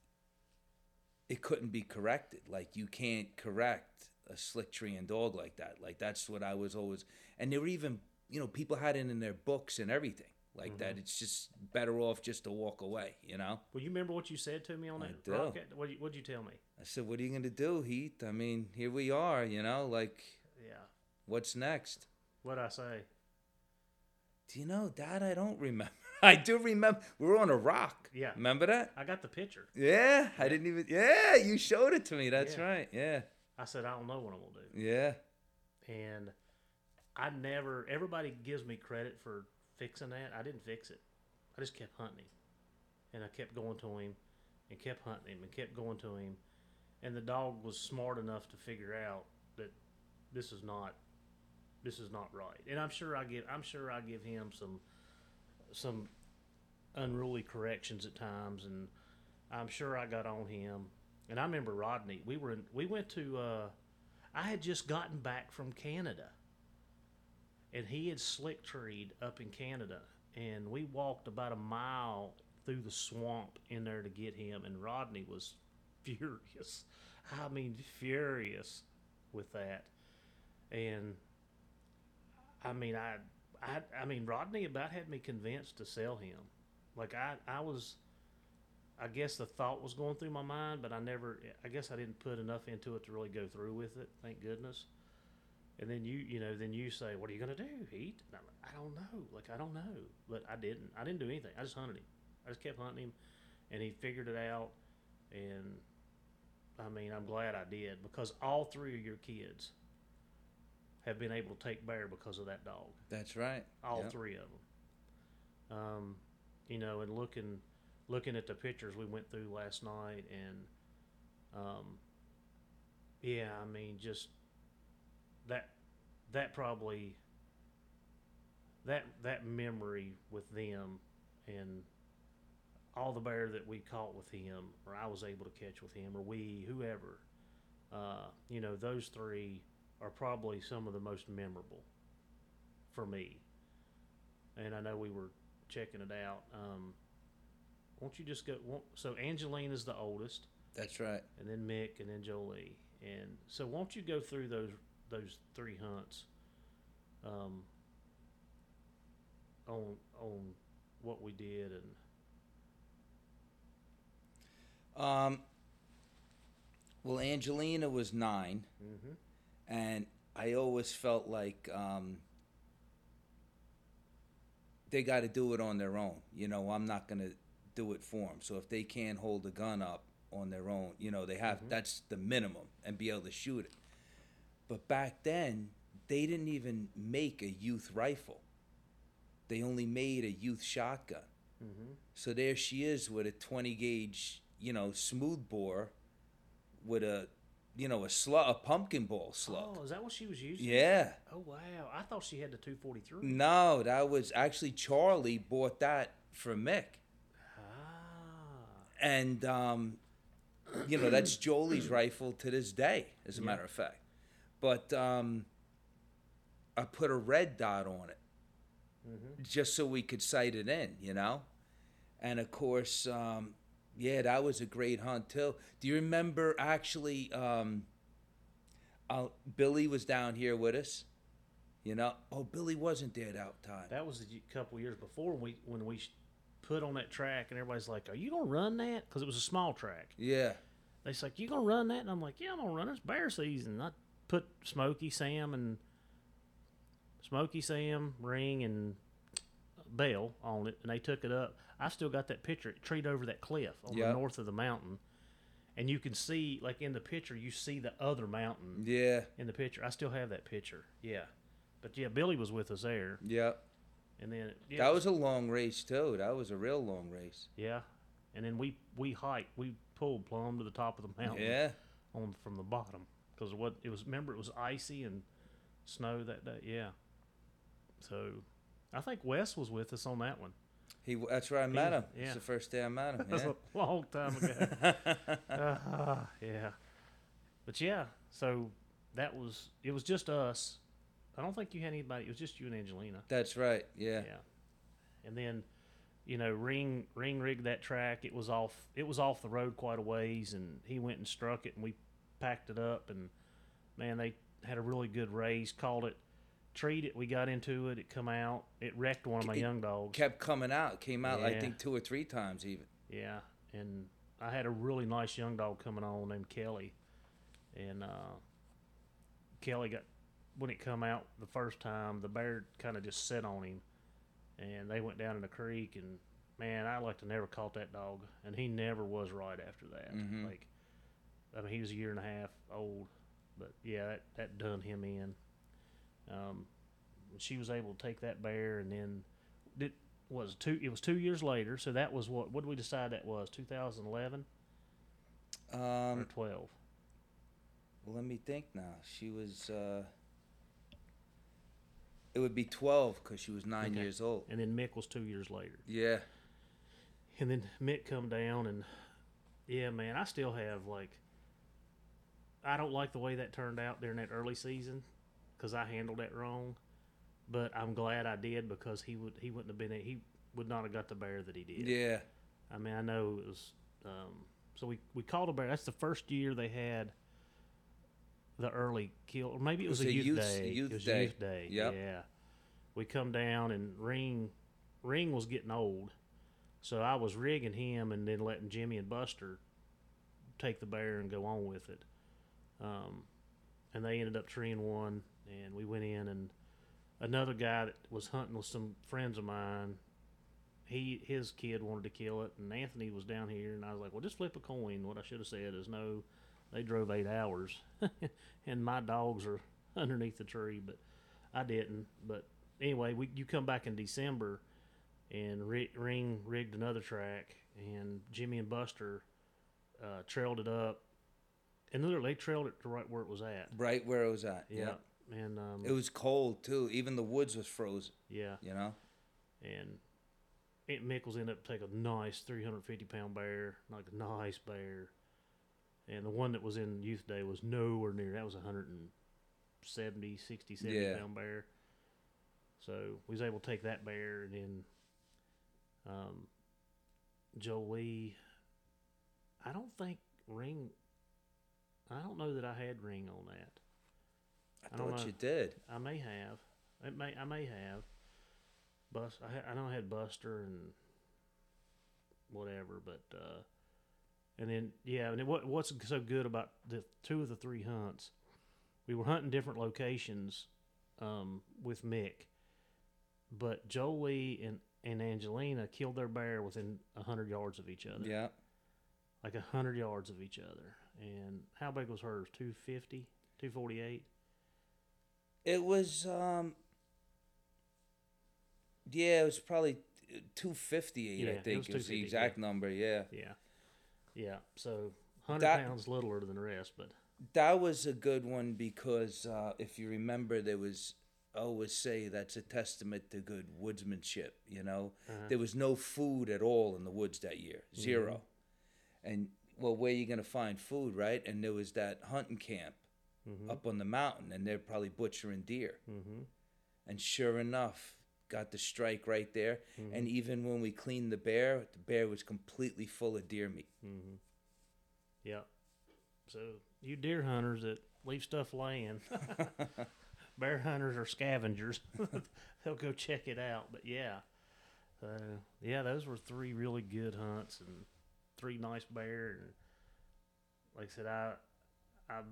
it couldn't be corrected. Like you can't correct a slick tree and dog like that. Like that's what I was always, and they were even, you know, people had it in their books and everything like that. It's just better off just to walk away, you know. Well, you remember what you said to me on I that do. rocket? What what'd you tell me? I said, "What are you gonna do, Heath? I mean, here we are, you know. Like, Yeah, what's next?" what'd I say? Do you know, Dad? I don't remember. I do remember. We were on a rock. Yeah. Remember that? I got the picture. Yeah. I didn't even. Yeah. You showed it to me. That's Yeah. right. Yeah. I said I don't know what I'm gonna do. Yeah. and I never. Everybody gives me credit for fixing that. I didn't fix it. I just kept hunting him, and I kept going to him, and kept hunting him, and kept going to him, and the dog was smart enough to figure out that this is not, this is not right. And I'm sure I give. I'm sure I give him some, some unruly corrections at times, and I'm sure I got on him. And I remember Rodney. We were in, we went to. Uh, I had just gotten back from Canada, and he had slick treed up in Canada, and we walked about a mile through the swamp in there to get him, and Rodney was furious. I mean, furious with that, and I mean, I, I, I mean, Rodney about had me convinced to sell him. Like I, I was. I guess the thought was going through my mind, but I never. I guess I didn't put enough into it to really go through with it. Thank goodness. And then you, you know, then you say, "What are you gonna do, Heath?" And I'm like, "I don't know. Like I don't know." But I didn't. I didn't do anything. I just hunted him. I just kept hunting him, and he figured it out. And I mean, I'm glad I did because all three of your kids have been able to take bear because of that dog That's right. all Yep. three of them. Um, you know, and looking looking at the pictures we went through last night, and um, yeah, I mean, just that that probably that that memory with them and all the bear that we caught with him, or I was able to catch with him, or we, whoever, uh, you know, those three are probably some of the most memorable for me. And I know we were checking it out. Um, won't you just go? Won't, so Angelina's the oldest, That's right. and then Mick, and then Jolie. And so, won't you go through those those three hunts? Um, on on what we did and Um. Well, Angelina was 9 Mhm. And I always felt like um, they got to do it on their own. You know, I'm not gonna do it for them. So if they can't hold a gun up on their own, you know, they have that's the minimum and be able to shoot it. But back then, they didn't even make a youth rifle. They only made a youth shotgun. So there she is with a 20 gauge, you know, smooth bore with a, you know, a slug, a pumpkin ball slug. Oh, is that what she was using? Yeah. Oh wow, I thought she had the 243. No, that was actually Charlie bought that for Mick. Ah, And, um, you know, that's Jolie's rifle to this day, as a Yeah. matter of fact. But um, I put a red dot on it just so we could sight it in, you know? And of course, um, yeah, that was a great hunt too. Do you remember actually? Um, uh, Billy was down here with us. You know, oh, Billy wasn't there that time. that was a couple years before when we when we put on that track, and everybody's like, "Are you gonna run that?" Because it was a small track. Yeah, They like, "You gonna run that?" And I'm like, "Yeah, I'm gonna run it. It's bear season." I put Smokey Sam and Smokey Sam Ring and Bell on it, and they took it up. I still got that picture. It treed over that cliff on Yep. the north of the mountain, and you can see, like in the picture, you see the other mountain yeah, in the picture. I still have that picture. Yeah, but yeah, Billy was with us there, Yep. and then yeah, That was a long race too. That was a real long race. yeah, and then we we hiked, we pulled plumb to the top of the mountain. Yeah, on from the bottom because what it was. Remember, it was icy and snow that day. Yeah. So, I think Wes was with us on that one. He. That's where I met him. yeah. It's the first day I met him. That was Yeah. a long time ago. uh, yeah. But yeah, so that was it. Was just us. I don't think you had anybody. It was just you and Angelina. That's right. Yeah. Yeah. And then, you know, Ring Ring rigged that track. It was off. It was off the road quite a ways, and he went and struck it, and we packed it up, and man, they had a really good race. Called it. Treat it. We got into it. It come out. It wrecked one of my It young dogs. Kept coming out. Came out, I think, two or three times even. Yeah, and I had a really nice young dog coming on named Kelly, and uh, Kelly got when it come out the first time, the bear kind of just set on him, and they went down in the creek, and man, I like to never caught that dog, and he never was right after that. Mhm. Like, I mean, he was a year and a half old, but yeah, that that done him in. Um, she was able to take that bear, and then did was two. It was two years later, so that was what? What did we decide that was? 2011 or Um, 12? well, let me think now. She was. Uh, it would be twelve because she was nine Okay. years old. And then Mick was two years later. Yeah. And then Mick come down, and yeah, man, I still have like. I don't like the way that turned out during that early season, because I handled that wrong. But I'm glad I did because he would he wouldn't have been he would not have got the bear that he did. Yeah. I mean, I know it was. Um, so we we called a bear. That's the first year they had the early kill, or maybe it was, a youth, youth- day. youth it was day. youth day. Yep. Yeah. We come down and Ring, Ring was getting old, so I was rigging him and then letting Jimmy and Buster take the bear and go on with it. Um, and they ended up treeing one, and we went in and another guy that was hunting with some friends of mine he his kid wanted to kill it, and Anthony was down here, and I was like, "Well, just flip a coin." What I should have said is, "No, they drove eight hours, and my dogs are underneath the tree." But I didn't. But anyway, we you come back in December, and Ri- Ring rigged another track, and Jimmy and Buster uh, trailed it up, and literally they trailed it to right where it was at. Right where it was at. Yeah, Yeah. And um, It was cold too. Even the woods was frozen. yeah, You know. and Aunt Mickles ended up taking a nice 350 pound bear, like a nice bear. And the one that was in youth day was nowhere near. That was a 170, 60, 70 Yeah. pound bear. So we was able to take that bear and then um, Jolie. I don't think ring. I don't know that I had ring on that. I, I don't thought you did. I may have. It may. I may have. Bust. I, I know I had Buster and whatever, but uh, and then yeah, and it, what what's so good about the two of the three hunts we were hunting different locations um, with Mick, but Jolie and and Angelina killed their bear within hundred yards of each other. Yeah. like a hundred yards of each other. And how big was hers? 250, 248? It was um yeah, it was probably 258 Yeah, I it think was it was the 250, exact number, yeah. Yeah, yeah. So hundred That- pounds littler than the rest, but That was a good one because uh, if you remember there was I always say that's a testament to good woodsmanship, you know. There was no food at all in the woods that year. 0 And well, where you going to find food, right? And there was that hunting camp up on the mountain and they're probably butchering deer. mm-hmm. And sure enough, got the strike right there. And even when we cleaned the bear, the bear was completely full of deer meat. Mm-hmm. yeah. So you deer hunters that leave stuff laying, bear hunters are scavengers. They'll go check it out. But yeah, so yeah, those were three really good hunts and three nice bear. And like I said, I I'm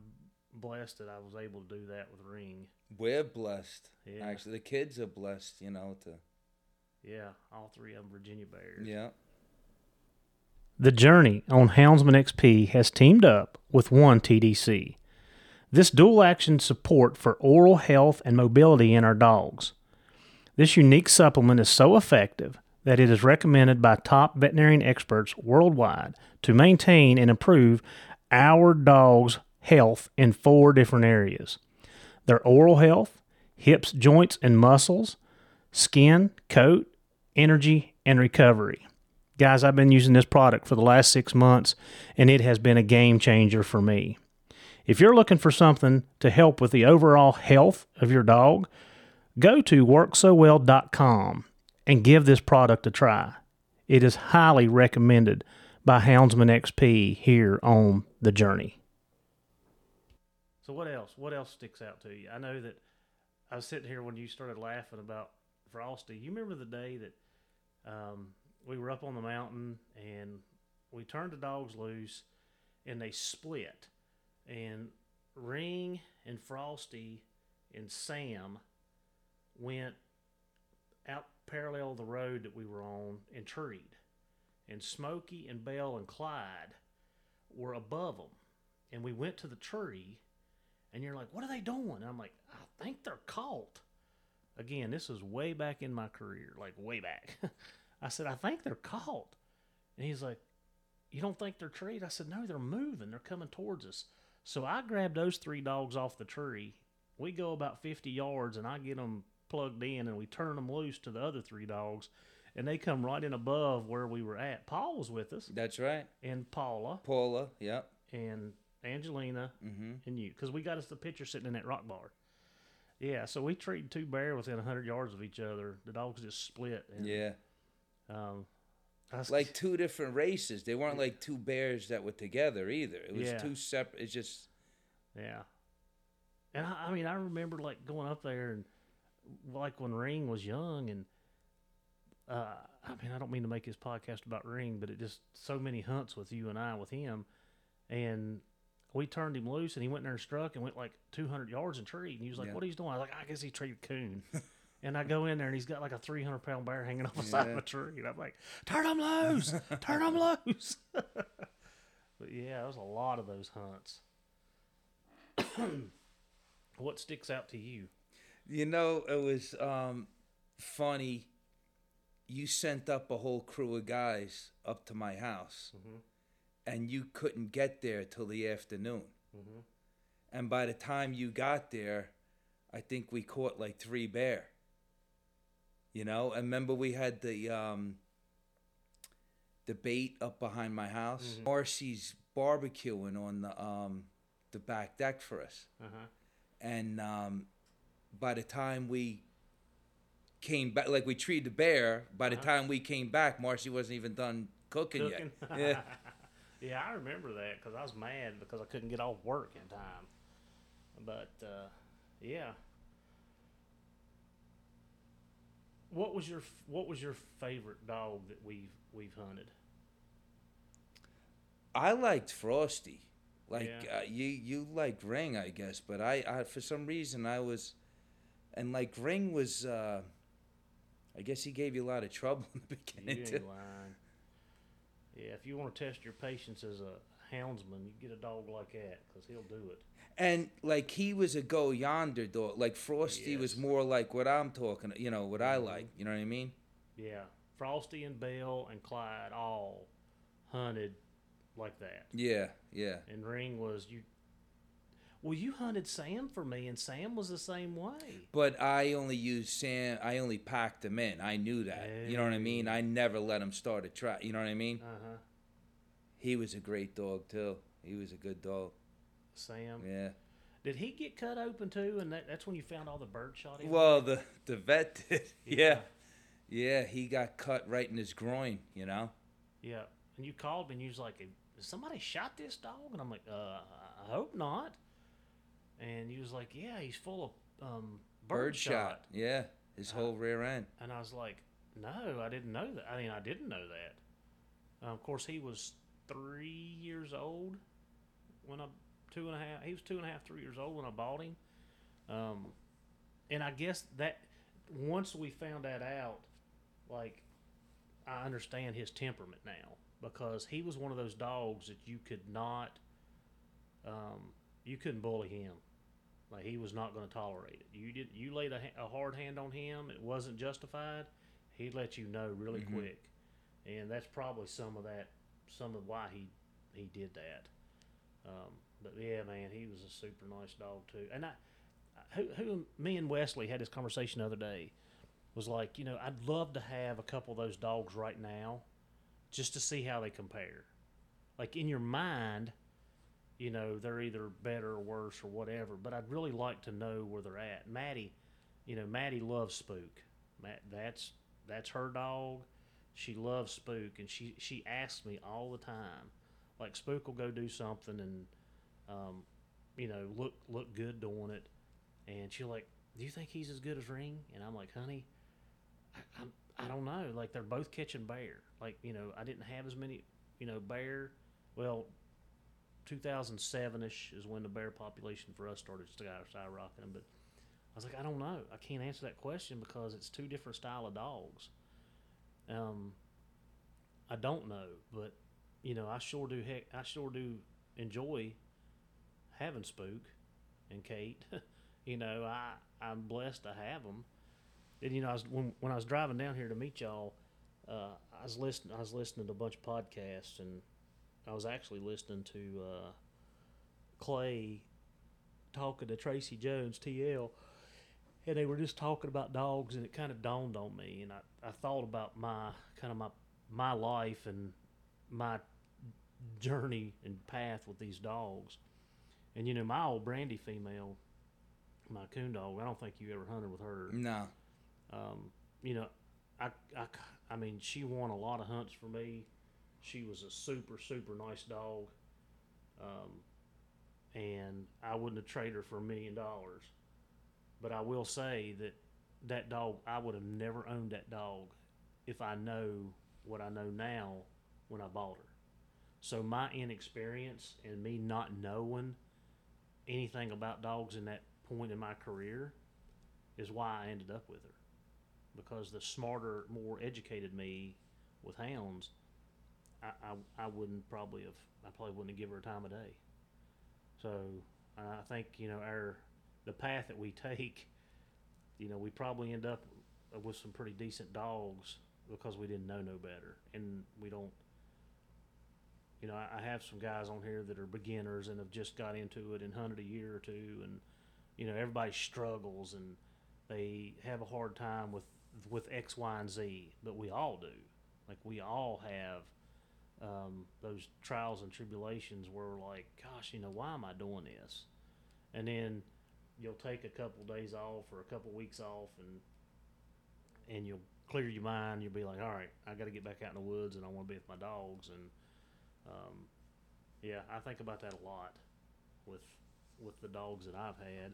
blessed that I was able to do that with Ring. We're blessed. Yeah. Actually, the kids are blessed, you know, to Yeah, all three of them Virginia Bears. yeah. The Journey on Houndsman XP has teamed up with One TDC. This dual action support for oral health and mobility in our dogs. This unique supplement is so effective that it is recommended by top veterinarian experts worldwide to maintain and improve our dog's health in four different areas their oral health, hips, joints, and muscles, skin, coat, energy, and recovery. Guys, I've been using this product for the last six months, and it has been a game changer for me. If you're looking for something to help with the overall health of your dog, go to worksowell.com and give this product a try. It is highly recommended by Houndsman XP here on the journey. So, what else? What else sticks out to you? I know that I was sitting here when you started laughing about Frosty. You remember the day that um, we were up on the mountain and we turned the dogs loose and they split and ring and frosty and sam went out parallel the road that we were on and treed and smoky and bell and clyde were above them and we went to the tree and you're like what are they doing and i'm like i think they're caught again this is way back in my career like way back I said, I think they're caught. And he's like, You don't think they're treed? I said, No, they're moving. They're coming towards us. So I grabbed those three dogs off the tree. We go about 50 yards and I get them plugged in and we turn them loose to the other three dogs. And they come right in above where we were at. Paul was with us That's right. and Paula Paula, yep. and Angelina Mm-hmm. and you because we got us the picture sitting in that rock bar. Yeah, so we treated two bear within 100 yards of each other. The dogs just split. And, Yeah. Um, was- Like two different races. They weren't like two bears that were together either. It was Yeah. two separate. It's just Yeah. And I, I mean, I remember like going up there and like when Ring was young and uh, I mean, I don't mean to make this podcast about Ring, but it just so many hunts with you and I with him, and we turned him loose and he went in there and struck and went like 200 yards and treed. And he was like, Yeah. "What are you doing?" I was like, "I guess he treated coon." and I go in there and he's got like a 300 pound bear hanging off the side of a tree, and I'm like, "Turn him loose! Turn him loose!" but yeah, there was a lot of those hunts. what sticks out to you? You know, it was um, funny. You sent up a whole crew of guys up to my house, and you couldn't get there till the afternoon. And by the time you got there, I think we caught like three bear. You know, and remember we had the um, the bait up behind my house. Marcy's barbecuing on the um, the back deck for us Uh-huh. and um, by the time we came back, like we treated the bear, by the time we came back, Marcy wasn't even done cooking, Cooking. yet. Yeah, yeah, I remember that because I was mad because I couldn't get off work in time. But uh, yeah, what was your what was your favorite dog that we've we've hunted? I liked Frosty. Like Yeah. uh, you, you like Ring, I guess, but I, I, for some reason, I was, and like Ring was, uh, I guess he gave you a lot of trouble in the beginning. Ain't too. lying. Yeah, if you want to test your patience as a houndsman, you get a dog like that because he'll do it. And like he was a go yonder dog. Like Frosty was more like what I'm talking. You know what I mm-hmm. like. You know what I mean? Yeah, Frosty and Bell and Clyde all hunted like that, Yeah, yeah. and Ring was you. Well, you hunted Sam for me, and Sam was the same way. But I only used Sam. I only packed him in. I knew that. You know what I mean? I never let him start a trap. You know what I mean? Uh huh. He was a great dog too. He was a good dog. Sam. Yeah. Did he get cut open too? And that, that's when you found all the bird shot. Well, the the vet did. Yeah. Yeah, he got cut right in his groin. You know. Yeah, and you called me and you was like, somebody shot this dog?" And I'm like, "Uh, I hope not." And he was like, "Yeah, he's full of um, bird. Yeah. His whole rear end. And I was like, "No, I didn't know that. I mean, I didn't know that." Uh, of course, he was three years old when I two and a half. He was two and a half, three years old when I bought him. Um, and I guess that once we found that out, like I understand his temperament now because he was one of those dogs that you could not, um, you couldn't bully him. Like he was not going to tolerate it. You did. You laid a, a hard hand on him. It wasn't justified. He'd let you know really quick, and that's probably some of that, some of why he he did that. Um, but yeah, man, he was a super nice dog too. And I, who, who, me and Wesley had this conversation the other day. Was like, you know, I'd love to have a couple of those dogs right now, just to see how they compare. Like in your mind, you know, they're either better or worse or whatever. But I'd really like to know where they're at. Maddie, you know, Maddie loves Spook. Matt, that's that's her dog. She loves Spook, and she she asks me all the time, like Spook will go do something and, um, you know, look look good doing it, and she'll like, do you think he's as good as Ring? And I'm like, honey, I, I'm, I don't know. Like they're both catching bear. Like you know, I didn't have as many, you know, bear. Well, 2007 ish is when the bear population for us started skyrocketing. But I was like, I don't know. I can't answer that question because it's two different style of dogs. Um, I don't know, but you know, I sure do. Heck, I sure do enjoy having Spook and Kate. you know, I I'm blessed to have them. And you know, I was when when I was driving down here to meet y'all, uh, I was listening. I was listening to a bunch of podcasts, and I was actually listening to uh, Clay talking to Tracy Jones, TL, and they were just talking about dogs, and it kind of dawned on me, and I, I thought about my kind of my my life and my journey and path with these dogs, and you know, my old Brandy female, my coon dog. I don't think you ever hunted with her No. um, you know, I, I, I mean, she won a lot of hunts for me. She was a super, super nice dog. Um, and I wouldn't have traded her for a million dollars. But I will say that that dog, I would have never owned that dog if I know what I know now when I bought her. So my inexperience and me not knowing anything about dogs in that point in my career is why I ended up with her because the smarter, more educated me with hounds, I, I, I wouldn't probably have, I probably wouldn't given her a time of day. So I think, you know, our, the path that we take, you know, we probably end up with some pretty decent dogs because we didn't know no better. And we don't, you know, I I have some guys on here that are beginners and have just got into it and hunted a year or two and, you know, everybody struggles and they have a hard time with with X, Y, and Z, but we all do. Like we all have um, those trials and tribulations were like, gosh, you know, why am I doing this? And then you'll take a couple days off or a couple weeks off, and and you'll clear your mind. You'll be like, all right, I got to get back out in the woods, and I want to be with my dogs. And um, yeah, I think about that a lot with with the dogs that I've had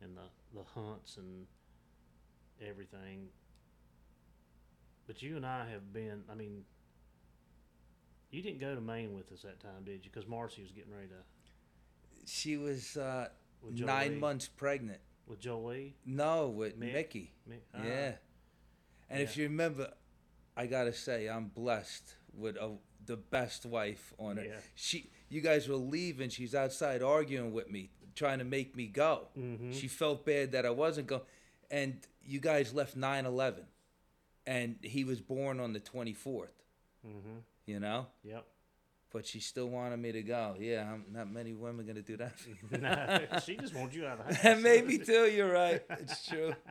and the the hunts and everything. But you and I have been, I mean, You didn't go to Maine with us that time, did you? Because Marcy was getting ready to She was uh, nine months pregnant. with Jolie. No, with Mick? Mickey. Mi- ah. Yeah. And if you remember, I gotta say, I'm blessed with a, the best wife on it. Yeah. She, you guys were leaving. She's outside arguing with me, trying to make me go. Mm-hmm. She felt bad that I wasn't going, and you guys left 9/11, and he was born on the 24th. Mm-hmm. You know, Yep. but she still wanted me to go. Yeah, I'm, not many women gonna do that. no, she just wanted you out of the house. and maybe too. You're right. It's true.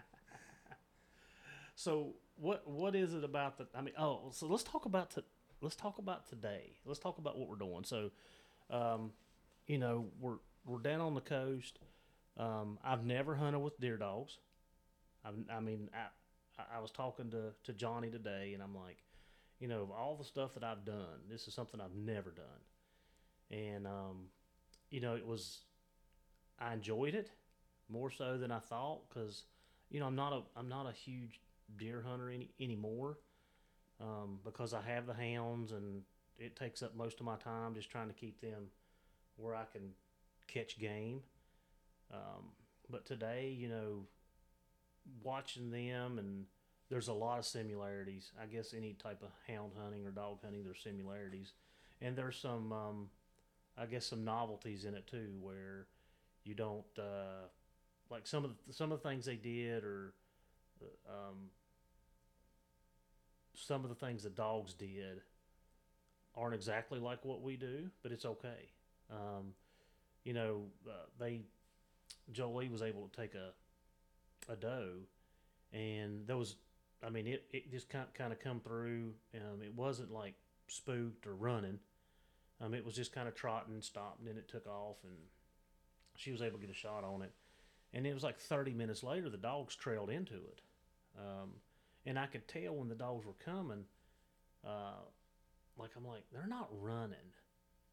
So what what is it about the? I mean, oh, so let's talk about to, let's talk about today. Let's talk about what we're doing. So, um, you know, we're we're down on the coast. Um, I've never hunted with deer dogs. I've, I mean, I I- I was talking to to Johnny today, and I'm like, you know, all the stuff that I've done, this is something I've never done, and um, you know, it was I enjoyed it more so than I thought because you know I'm not a I'm not a huge deer hunter any anymore um, because I have the hounds and it takes up most of my time just trying to keep them where I can catch game. Um, but today, you know, watching them and there's a lot of similarities. I guess any type of hound hunting or dog hunting, there's similarities, and there's some, um, I guess, some novelties in it too, where you don't uh, like some of the, some of the things they did or um, some of the things the dogs did aren't exactly like what we do, but it's okay. Um, you know, uh, they Jolie was able to take a a doe, and there was, I mean, it, it just kind kind of come through. Um, it wasn't like spooked or running. Um, it was just kind of trotting, stopped, and then it took off, and she was able to get a shot on it. And it was like 30 minutes later, the dogs trailed into it. Um, and I could tell when the dogs were coming, uh, like, I'm like, they're not running.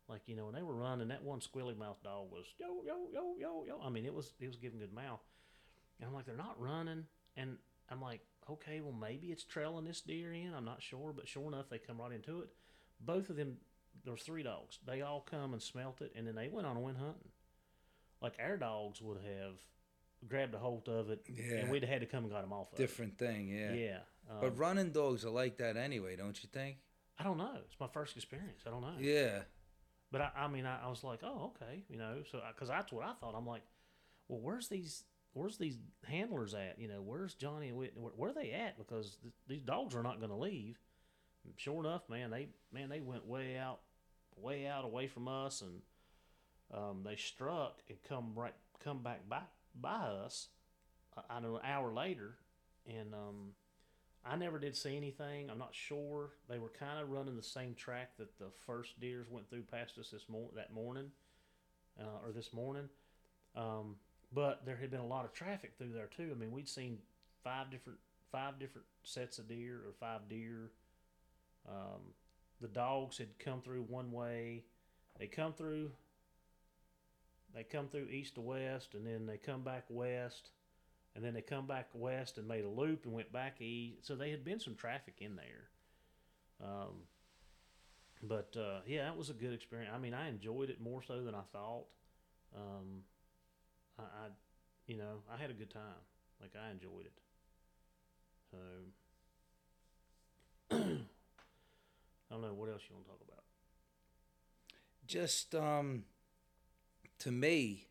Like, you know, when they were running, that one squilly mouth dog was yo, yo, yo, yo, yo. I mean, it was, it was giving good mouth. And I'm like, they're not running. And I'm like, okay, well, maybe it's trailing this deer in. I'm not sure. But sure enough, they come right into it. Both of them, there was three dogs. They all come and smelt it, and then they went on and went hunting. Like our dogs would have grabbed a hold of it, Yeah. and we'd have had to come and got them off of Different thing. Yeah. Yeah. Um, But running dogs are like that anyway, don't you think? I don't know. It's my first experience. I don't know. Yeah. But I, I mean, I, I was like, oh, okay, you know. So because that's what I thought. I'm like, well, where's these where's these handlers at? You know, where's Johnny and Whitney? Where, where are they at? Because th- these dogs are not going to leave. And sure enough, man, they man they went way out, way out away from us, and um, they struck and come right come back by by us. uh, I know an hour later, and um, I never did see anything. I'm not sure. They were kind of running the same track that the first deers went through past us this mor- that morning, uh, or this morning. Um, but there had been a lot of traffic through there too. I mean, we'd seen five different five different sets of deer or five deer. Um, the dogs had come through one way. They come through. They come through east to west, and then they come back west and then they come back west and made a loop and went back east. So they had been some traffic in there. Um, but uh, yeah, that was a good experience. I mean, I enjoyed it more so than I thought. Um, I, I, you know, I had a good time. Like I enjoyed it. So I don't know what else you want to talk about. Just um to me,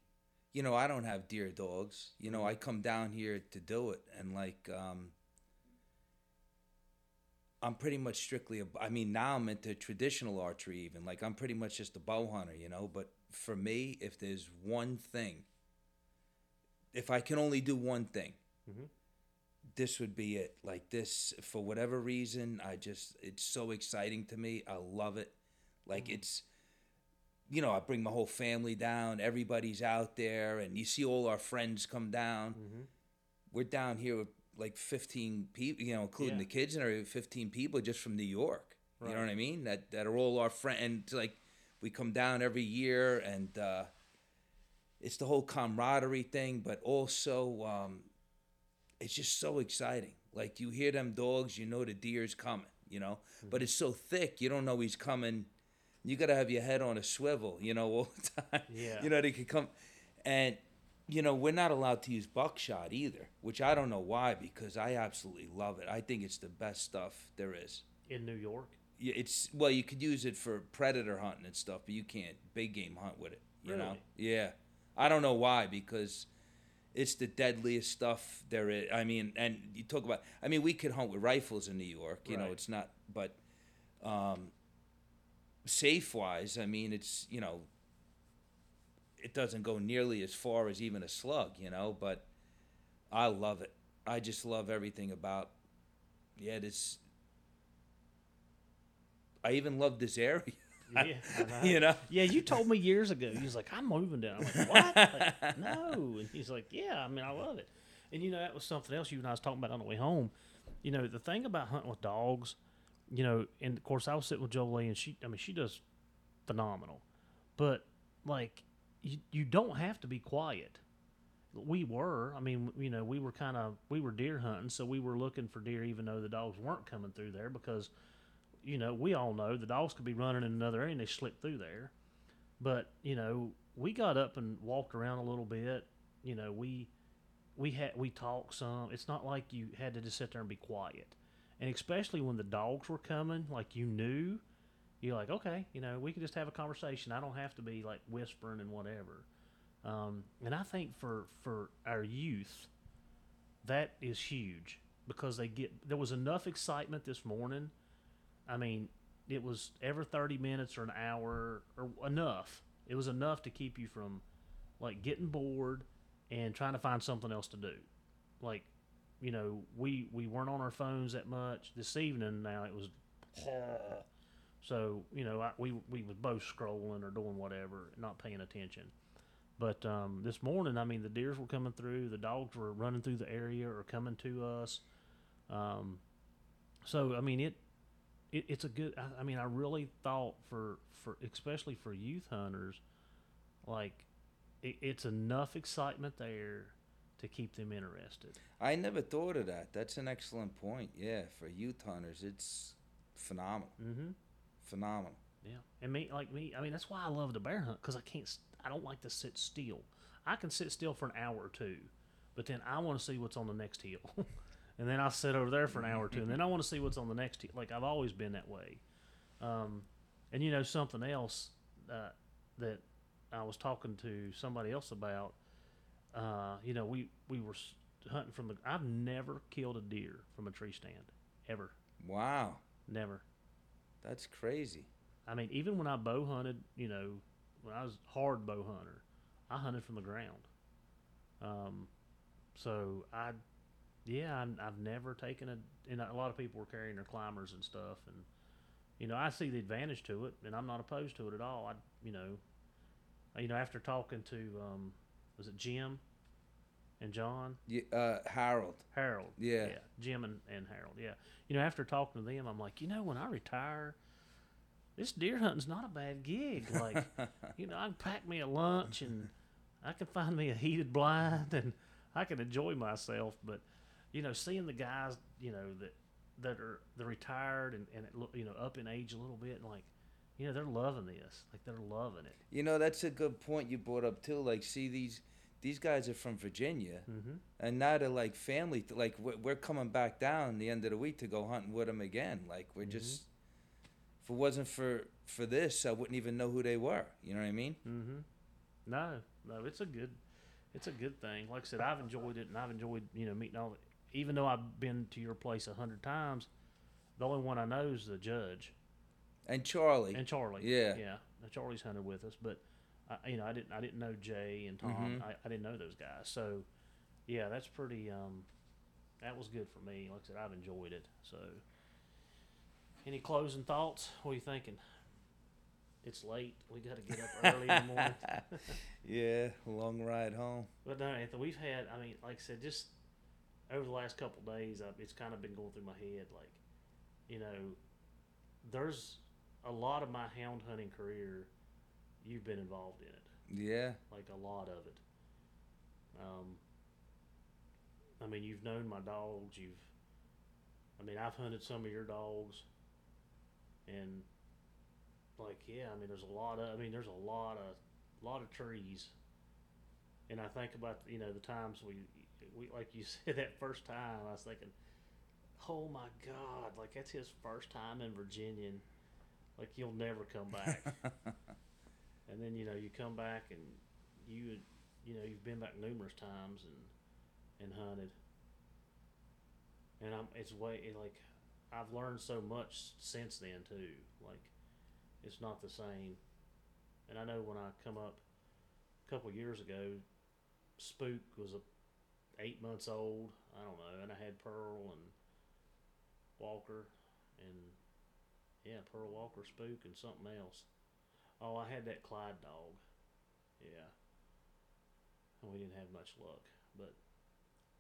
you know, I don't have deer dogs. You know, I come down here to do it and like um I'm pretty much strictly a I mean, now I'm into traditional archery even. Like I'm pretty much just a bow hunter, you know, but for me, if there's one thing if I can only do one thing, Mhm. this would be it. Like this, for whatever reason, I just it's so exciting to me. I love it. Like it's, you know, I bring my whole family down. Everybody's out there, and you see all our friends come down. Mhm. We're down here with like fifteen people, you know, including Yeah. the kids and everything, fifteen people just from New York. You know what I mean? That that are all our friends. And like we come down every year, and uh, it's the whole camaraderie thing, but also um, it's just so exciting. Like you hear them dogs, you know the deer's coming, you know, but it's so thick, you don't know he's coming you got to have your head on a swivel, you know, all the time. Yeah. You know, they could come, and you know, we're not allowed to use buckshot either, which I don't know why because I absolutely love it. I think it's the best stuff there is. in New York. Yeah, It's well, you could use it for predator hunting and stuff, but you can't big game hunt with it. You know? Really? Yeah. I don't know why because it's the deadliest stuff there is. I mean, and you talk about. I mean, we could hunt with rifles in New York. You know, it's not, but um, safe wise, I mean, it's you know, it doesn't go nearly as far as even a slug. You know, but I love it. I just love everything about. Yeah, this. I even love this area. Yeah, you know. Yeah, you told me years ago. He was like, "I'm moving down." I'm like, "What?" Like, no, and he's like, "Yeah, I mean, I love it." And you know, that was something else you and I was talking about on the way home. You know, the thing about hunting with dogs, you know, and of course, I was sitting with Jolie, and she, I mean, she does phenomenal, but like, you you don't have to be quiet. We were, I mean, you know, we were kind of we were deer hunting, so we were looking for deer, even though the dogs weren't coming through there because you know, we all know the dogs could be running in another area and they slip through there. But, you know, we got up and walked around a little bit. You know, we we had we talked some. It's not like you had to just sit there and be quiet. And especially when the dogs were coming, like you knew, you're like, okay, you know, we can just have a conversation. I don't have to be like whispering and whatever. Um, and I think for for our youth, that is huge because they get there was enough excitement this morning. I mean, it was every 30 minutes or an hour or enough. It was enough to keep you from like getting bored and trying to find something else to do. Like, you know, we we weren't on our phones that much this evening. Now it was, so you know, I, we we was both scrolling or doing whatever, not paying attention. But um, this morning, I mean, the deers were coming through, the dogs were running through the area or coming to us. Um, so I mean, it, it it's a good. I, I mean, I really thought for for especially for youth hunters, like it, it's enough excitement there to keep them interested. I never thought of that. That's an excellent point. Yeah, for youth hunters, it's phenomenal. Mm-hmm. Phenomenal. Yeah, and me like me. I mean, that's why I love the bear hunt because I can't. I don't like to sit still. I can sit still for an hour or two, but then I want to see what's on the next hill, and then I'll sit over there for an hour or two, and then I want to see what's on the next hill. Like I've always been that way. Um, and you know something else uh, that I was talking to somebody else about. Uh, you know, we we were hunting from the. I've never killed a deer from a tree stand, ever, Wow, never. that's crazy. I mean, even when I bow hunted, you know, when I was hard bow hunter, I hunted from the ground. Um, so I, yeah, I'm, I've never taken a. And a lot of people were carrying their climbers and stuff, and you know, I see the advantage to it, and I'm not opposed to it at all. I, you know, you know, after talking to, um, was it Jim and John? Yeah, uh, Harold. Harold. Yeah. Yeah. Jim and, and Harold. Yeah. You know, after talking to them, I'm like, you know, when I retire, this deer hunting's not a bad gig. Like, you know, I can pack me a lunch and I can find me a heated blind and I can enjoy myself. But, you know, seeing the guys, you know, that that are the retired and, and you know, up in age a little bit, and like, you know, they're loving this. Like, they're loving it. You know, that's a good point you brought up too. Like, see these these guys are from Virginia, Mm-hmm. and now they're like family. th- Like we're, we're coming back down the end of the week to go hunting with them again. Like we're just. If it wasn't for for this, I wouldn't even know who they were. You know what I mean? Mm-hmm. No, no, it's a good, it's a good thing. Like I said, I've enjoyed it, and I've enjoyed you know meeting all. Even though I've been to your place a hundred times, the only one I know is the judge And Charlie. and Charlie. Yeah. yeah. Charlie's hunted with us, but I, you know I didn't I didn't know Jay and Tom. Mhm. I, I didn't know those guys. So yeah, that's pretty. Um, that was good for me. Like I said, I've enjoyed it. So any closing thoughts? What are you thinking? It's late. We got to get up early in the morning. yeah, long ride home. But no, Anthony, we've had. I mean, like I said, just over the last couple of days, I've, it's kind of been going through my head. Like, you know, there's a lot of my hound hunting career. You've been involved in it, Yeah. like a lot of it. Um, I mean, you've known my dogs. You've, I mean, I've hunted some of your dogs, and like yeah, I mean, there's a lot of, I mean, there's a lot of, lot of trees. And I think about you know the times we, we like you said that first time, I was thinking, oh my God, like that's his first time in Virginia. And, like you'll never come back. and then you know you come back and you you know you've been back numerous times and and hunted. And I'm it's way like I've learned so much since then too. Like it's not the same. And I know when I come up a couple years ago, Spook was a eight months old. I don't know, and I had Pearl and Walker and yeah, Pearl Walker Spook and something else. Oh, I had that Clyde dog. Yeah. And we didn't have much luck, but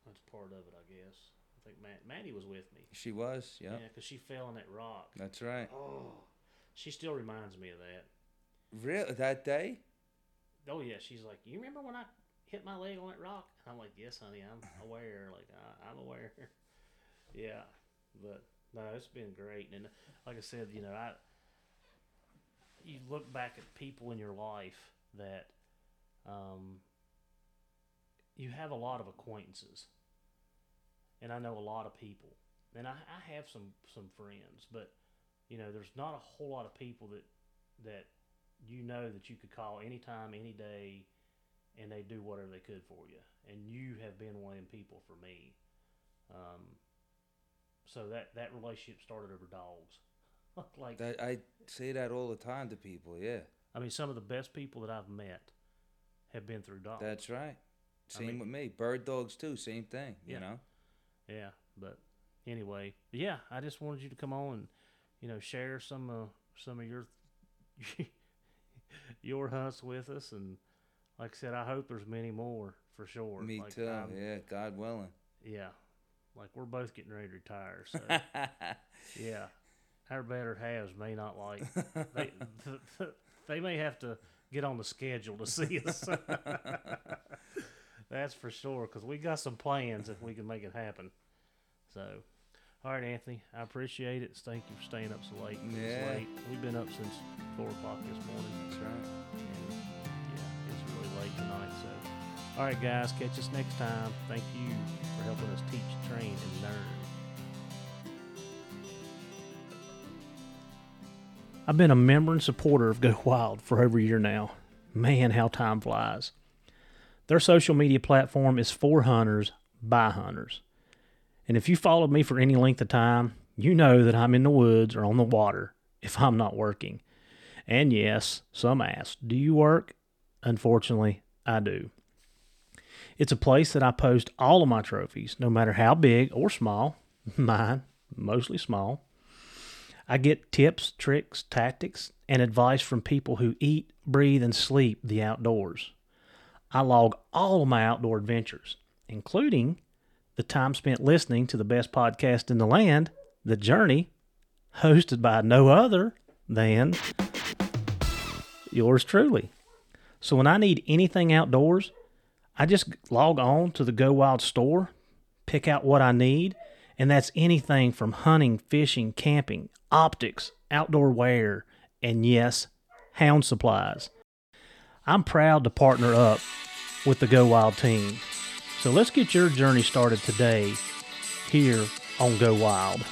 that's part of it, I guess. I think Matt, Maddie was with me. She was, yeah. Yeah, because she fell on that rock. That's right. Oh, she still reminds me of that. Really, that day? Oh yeah, she's like, you remember when I hit my leg on that rock? I'm like, yes, honey, I'm aware. Like I, I'm aware. yeah, but no, it's been great, and like I said, you know, I you look back at people in your life that um, you have a lot of acquaintances, and I know a lot of people, and I, I have some some friends, but you know, there's not a whole lot of people that that you know that you could call anytime, any day, and they do whatever they could for you, and you have been one of them people for me. Um, so that that relationship started over dogs. like That I say that all the time to people. Yeah, I mean, some of the best people that I've met have been through dogs. that's right. Same mean- with me. Bird dogs too. Same thing. Yeah. You know. yeah, but anyway, yeah, I just wanted you to come on and you know share some uh, some of your your hunts with us, and like I said, I hope there's many more for sure. Me Like, too. I'm- yeah, God willing. yeah, like we're both getting ready to retire, so yeah, our better halves may not like they they may have to get on the schedule to see us. That's for sure, because we got some plans if we can make it happen. So, all right, Anthony, I appreciate it. Thank you for staying up so late. Yeah. late. We've been up since four o'clock this morning, That's right. and tonight. So, all right, guys, catch us next time. Thank you for helping us teach, train, and learn. I've been a member and supporter of Go Wild for over a year now. Man, how time flies. Their social media platform is for hunters by hunters. And if you followed me for any length of time, you know that I'm in the woods or on the water if I'm not working. And yes, some ask, do you work? Unfortunately, I do. It's a place that I post all of my trophies, no matter how big or small. Mine, mostly small. I get tips, tricks, tactics, and advice from people who eat, breathe, and sleep the outdoors. I log all of my outdoor adventures, including the time spent listening to the best podcast in the land, The Journey, hosted by no other than yours truly. So when I need anything outdoors, I just log on to the Go Wild store, pick out what I need, and that's anything from hunting, fishing, camping, optics, outdoor wear, and yes, hound supplies. I'm proud to partner up with the Go Wild team. So let's get your journey started today here on Go Wild.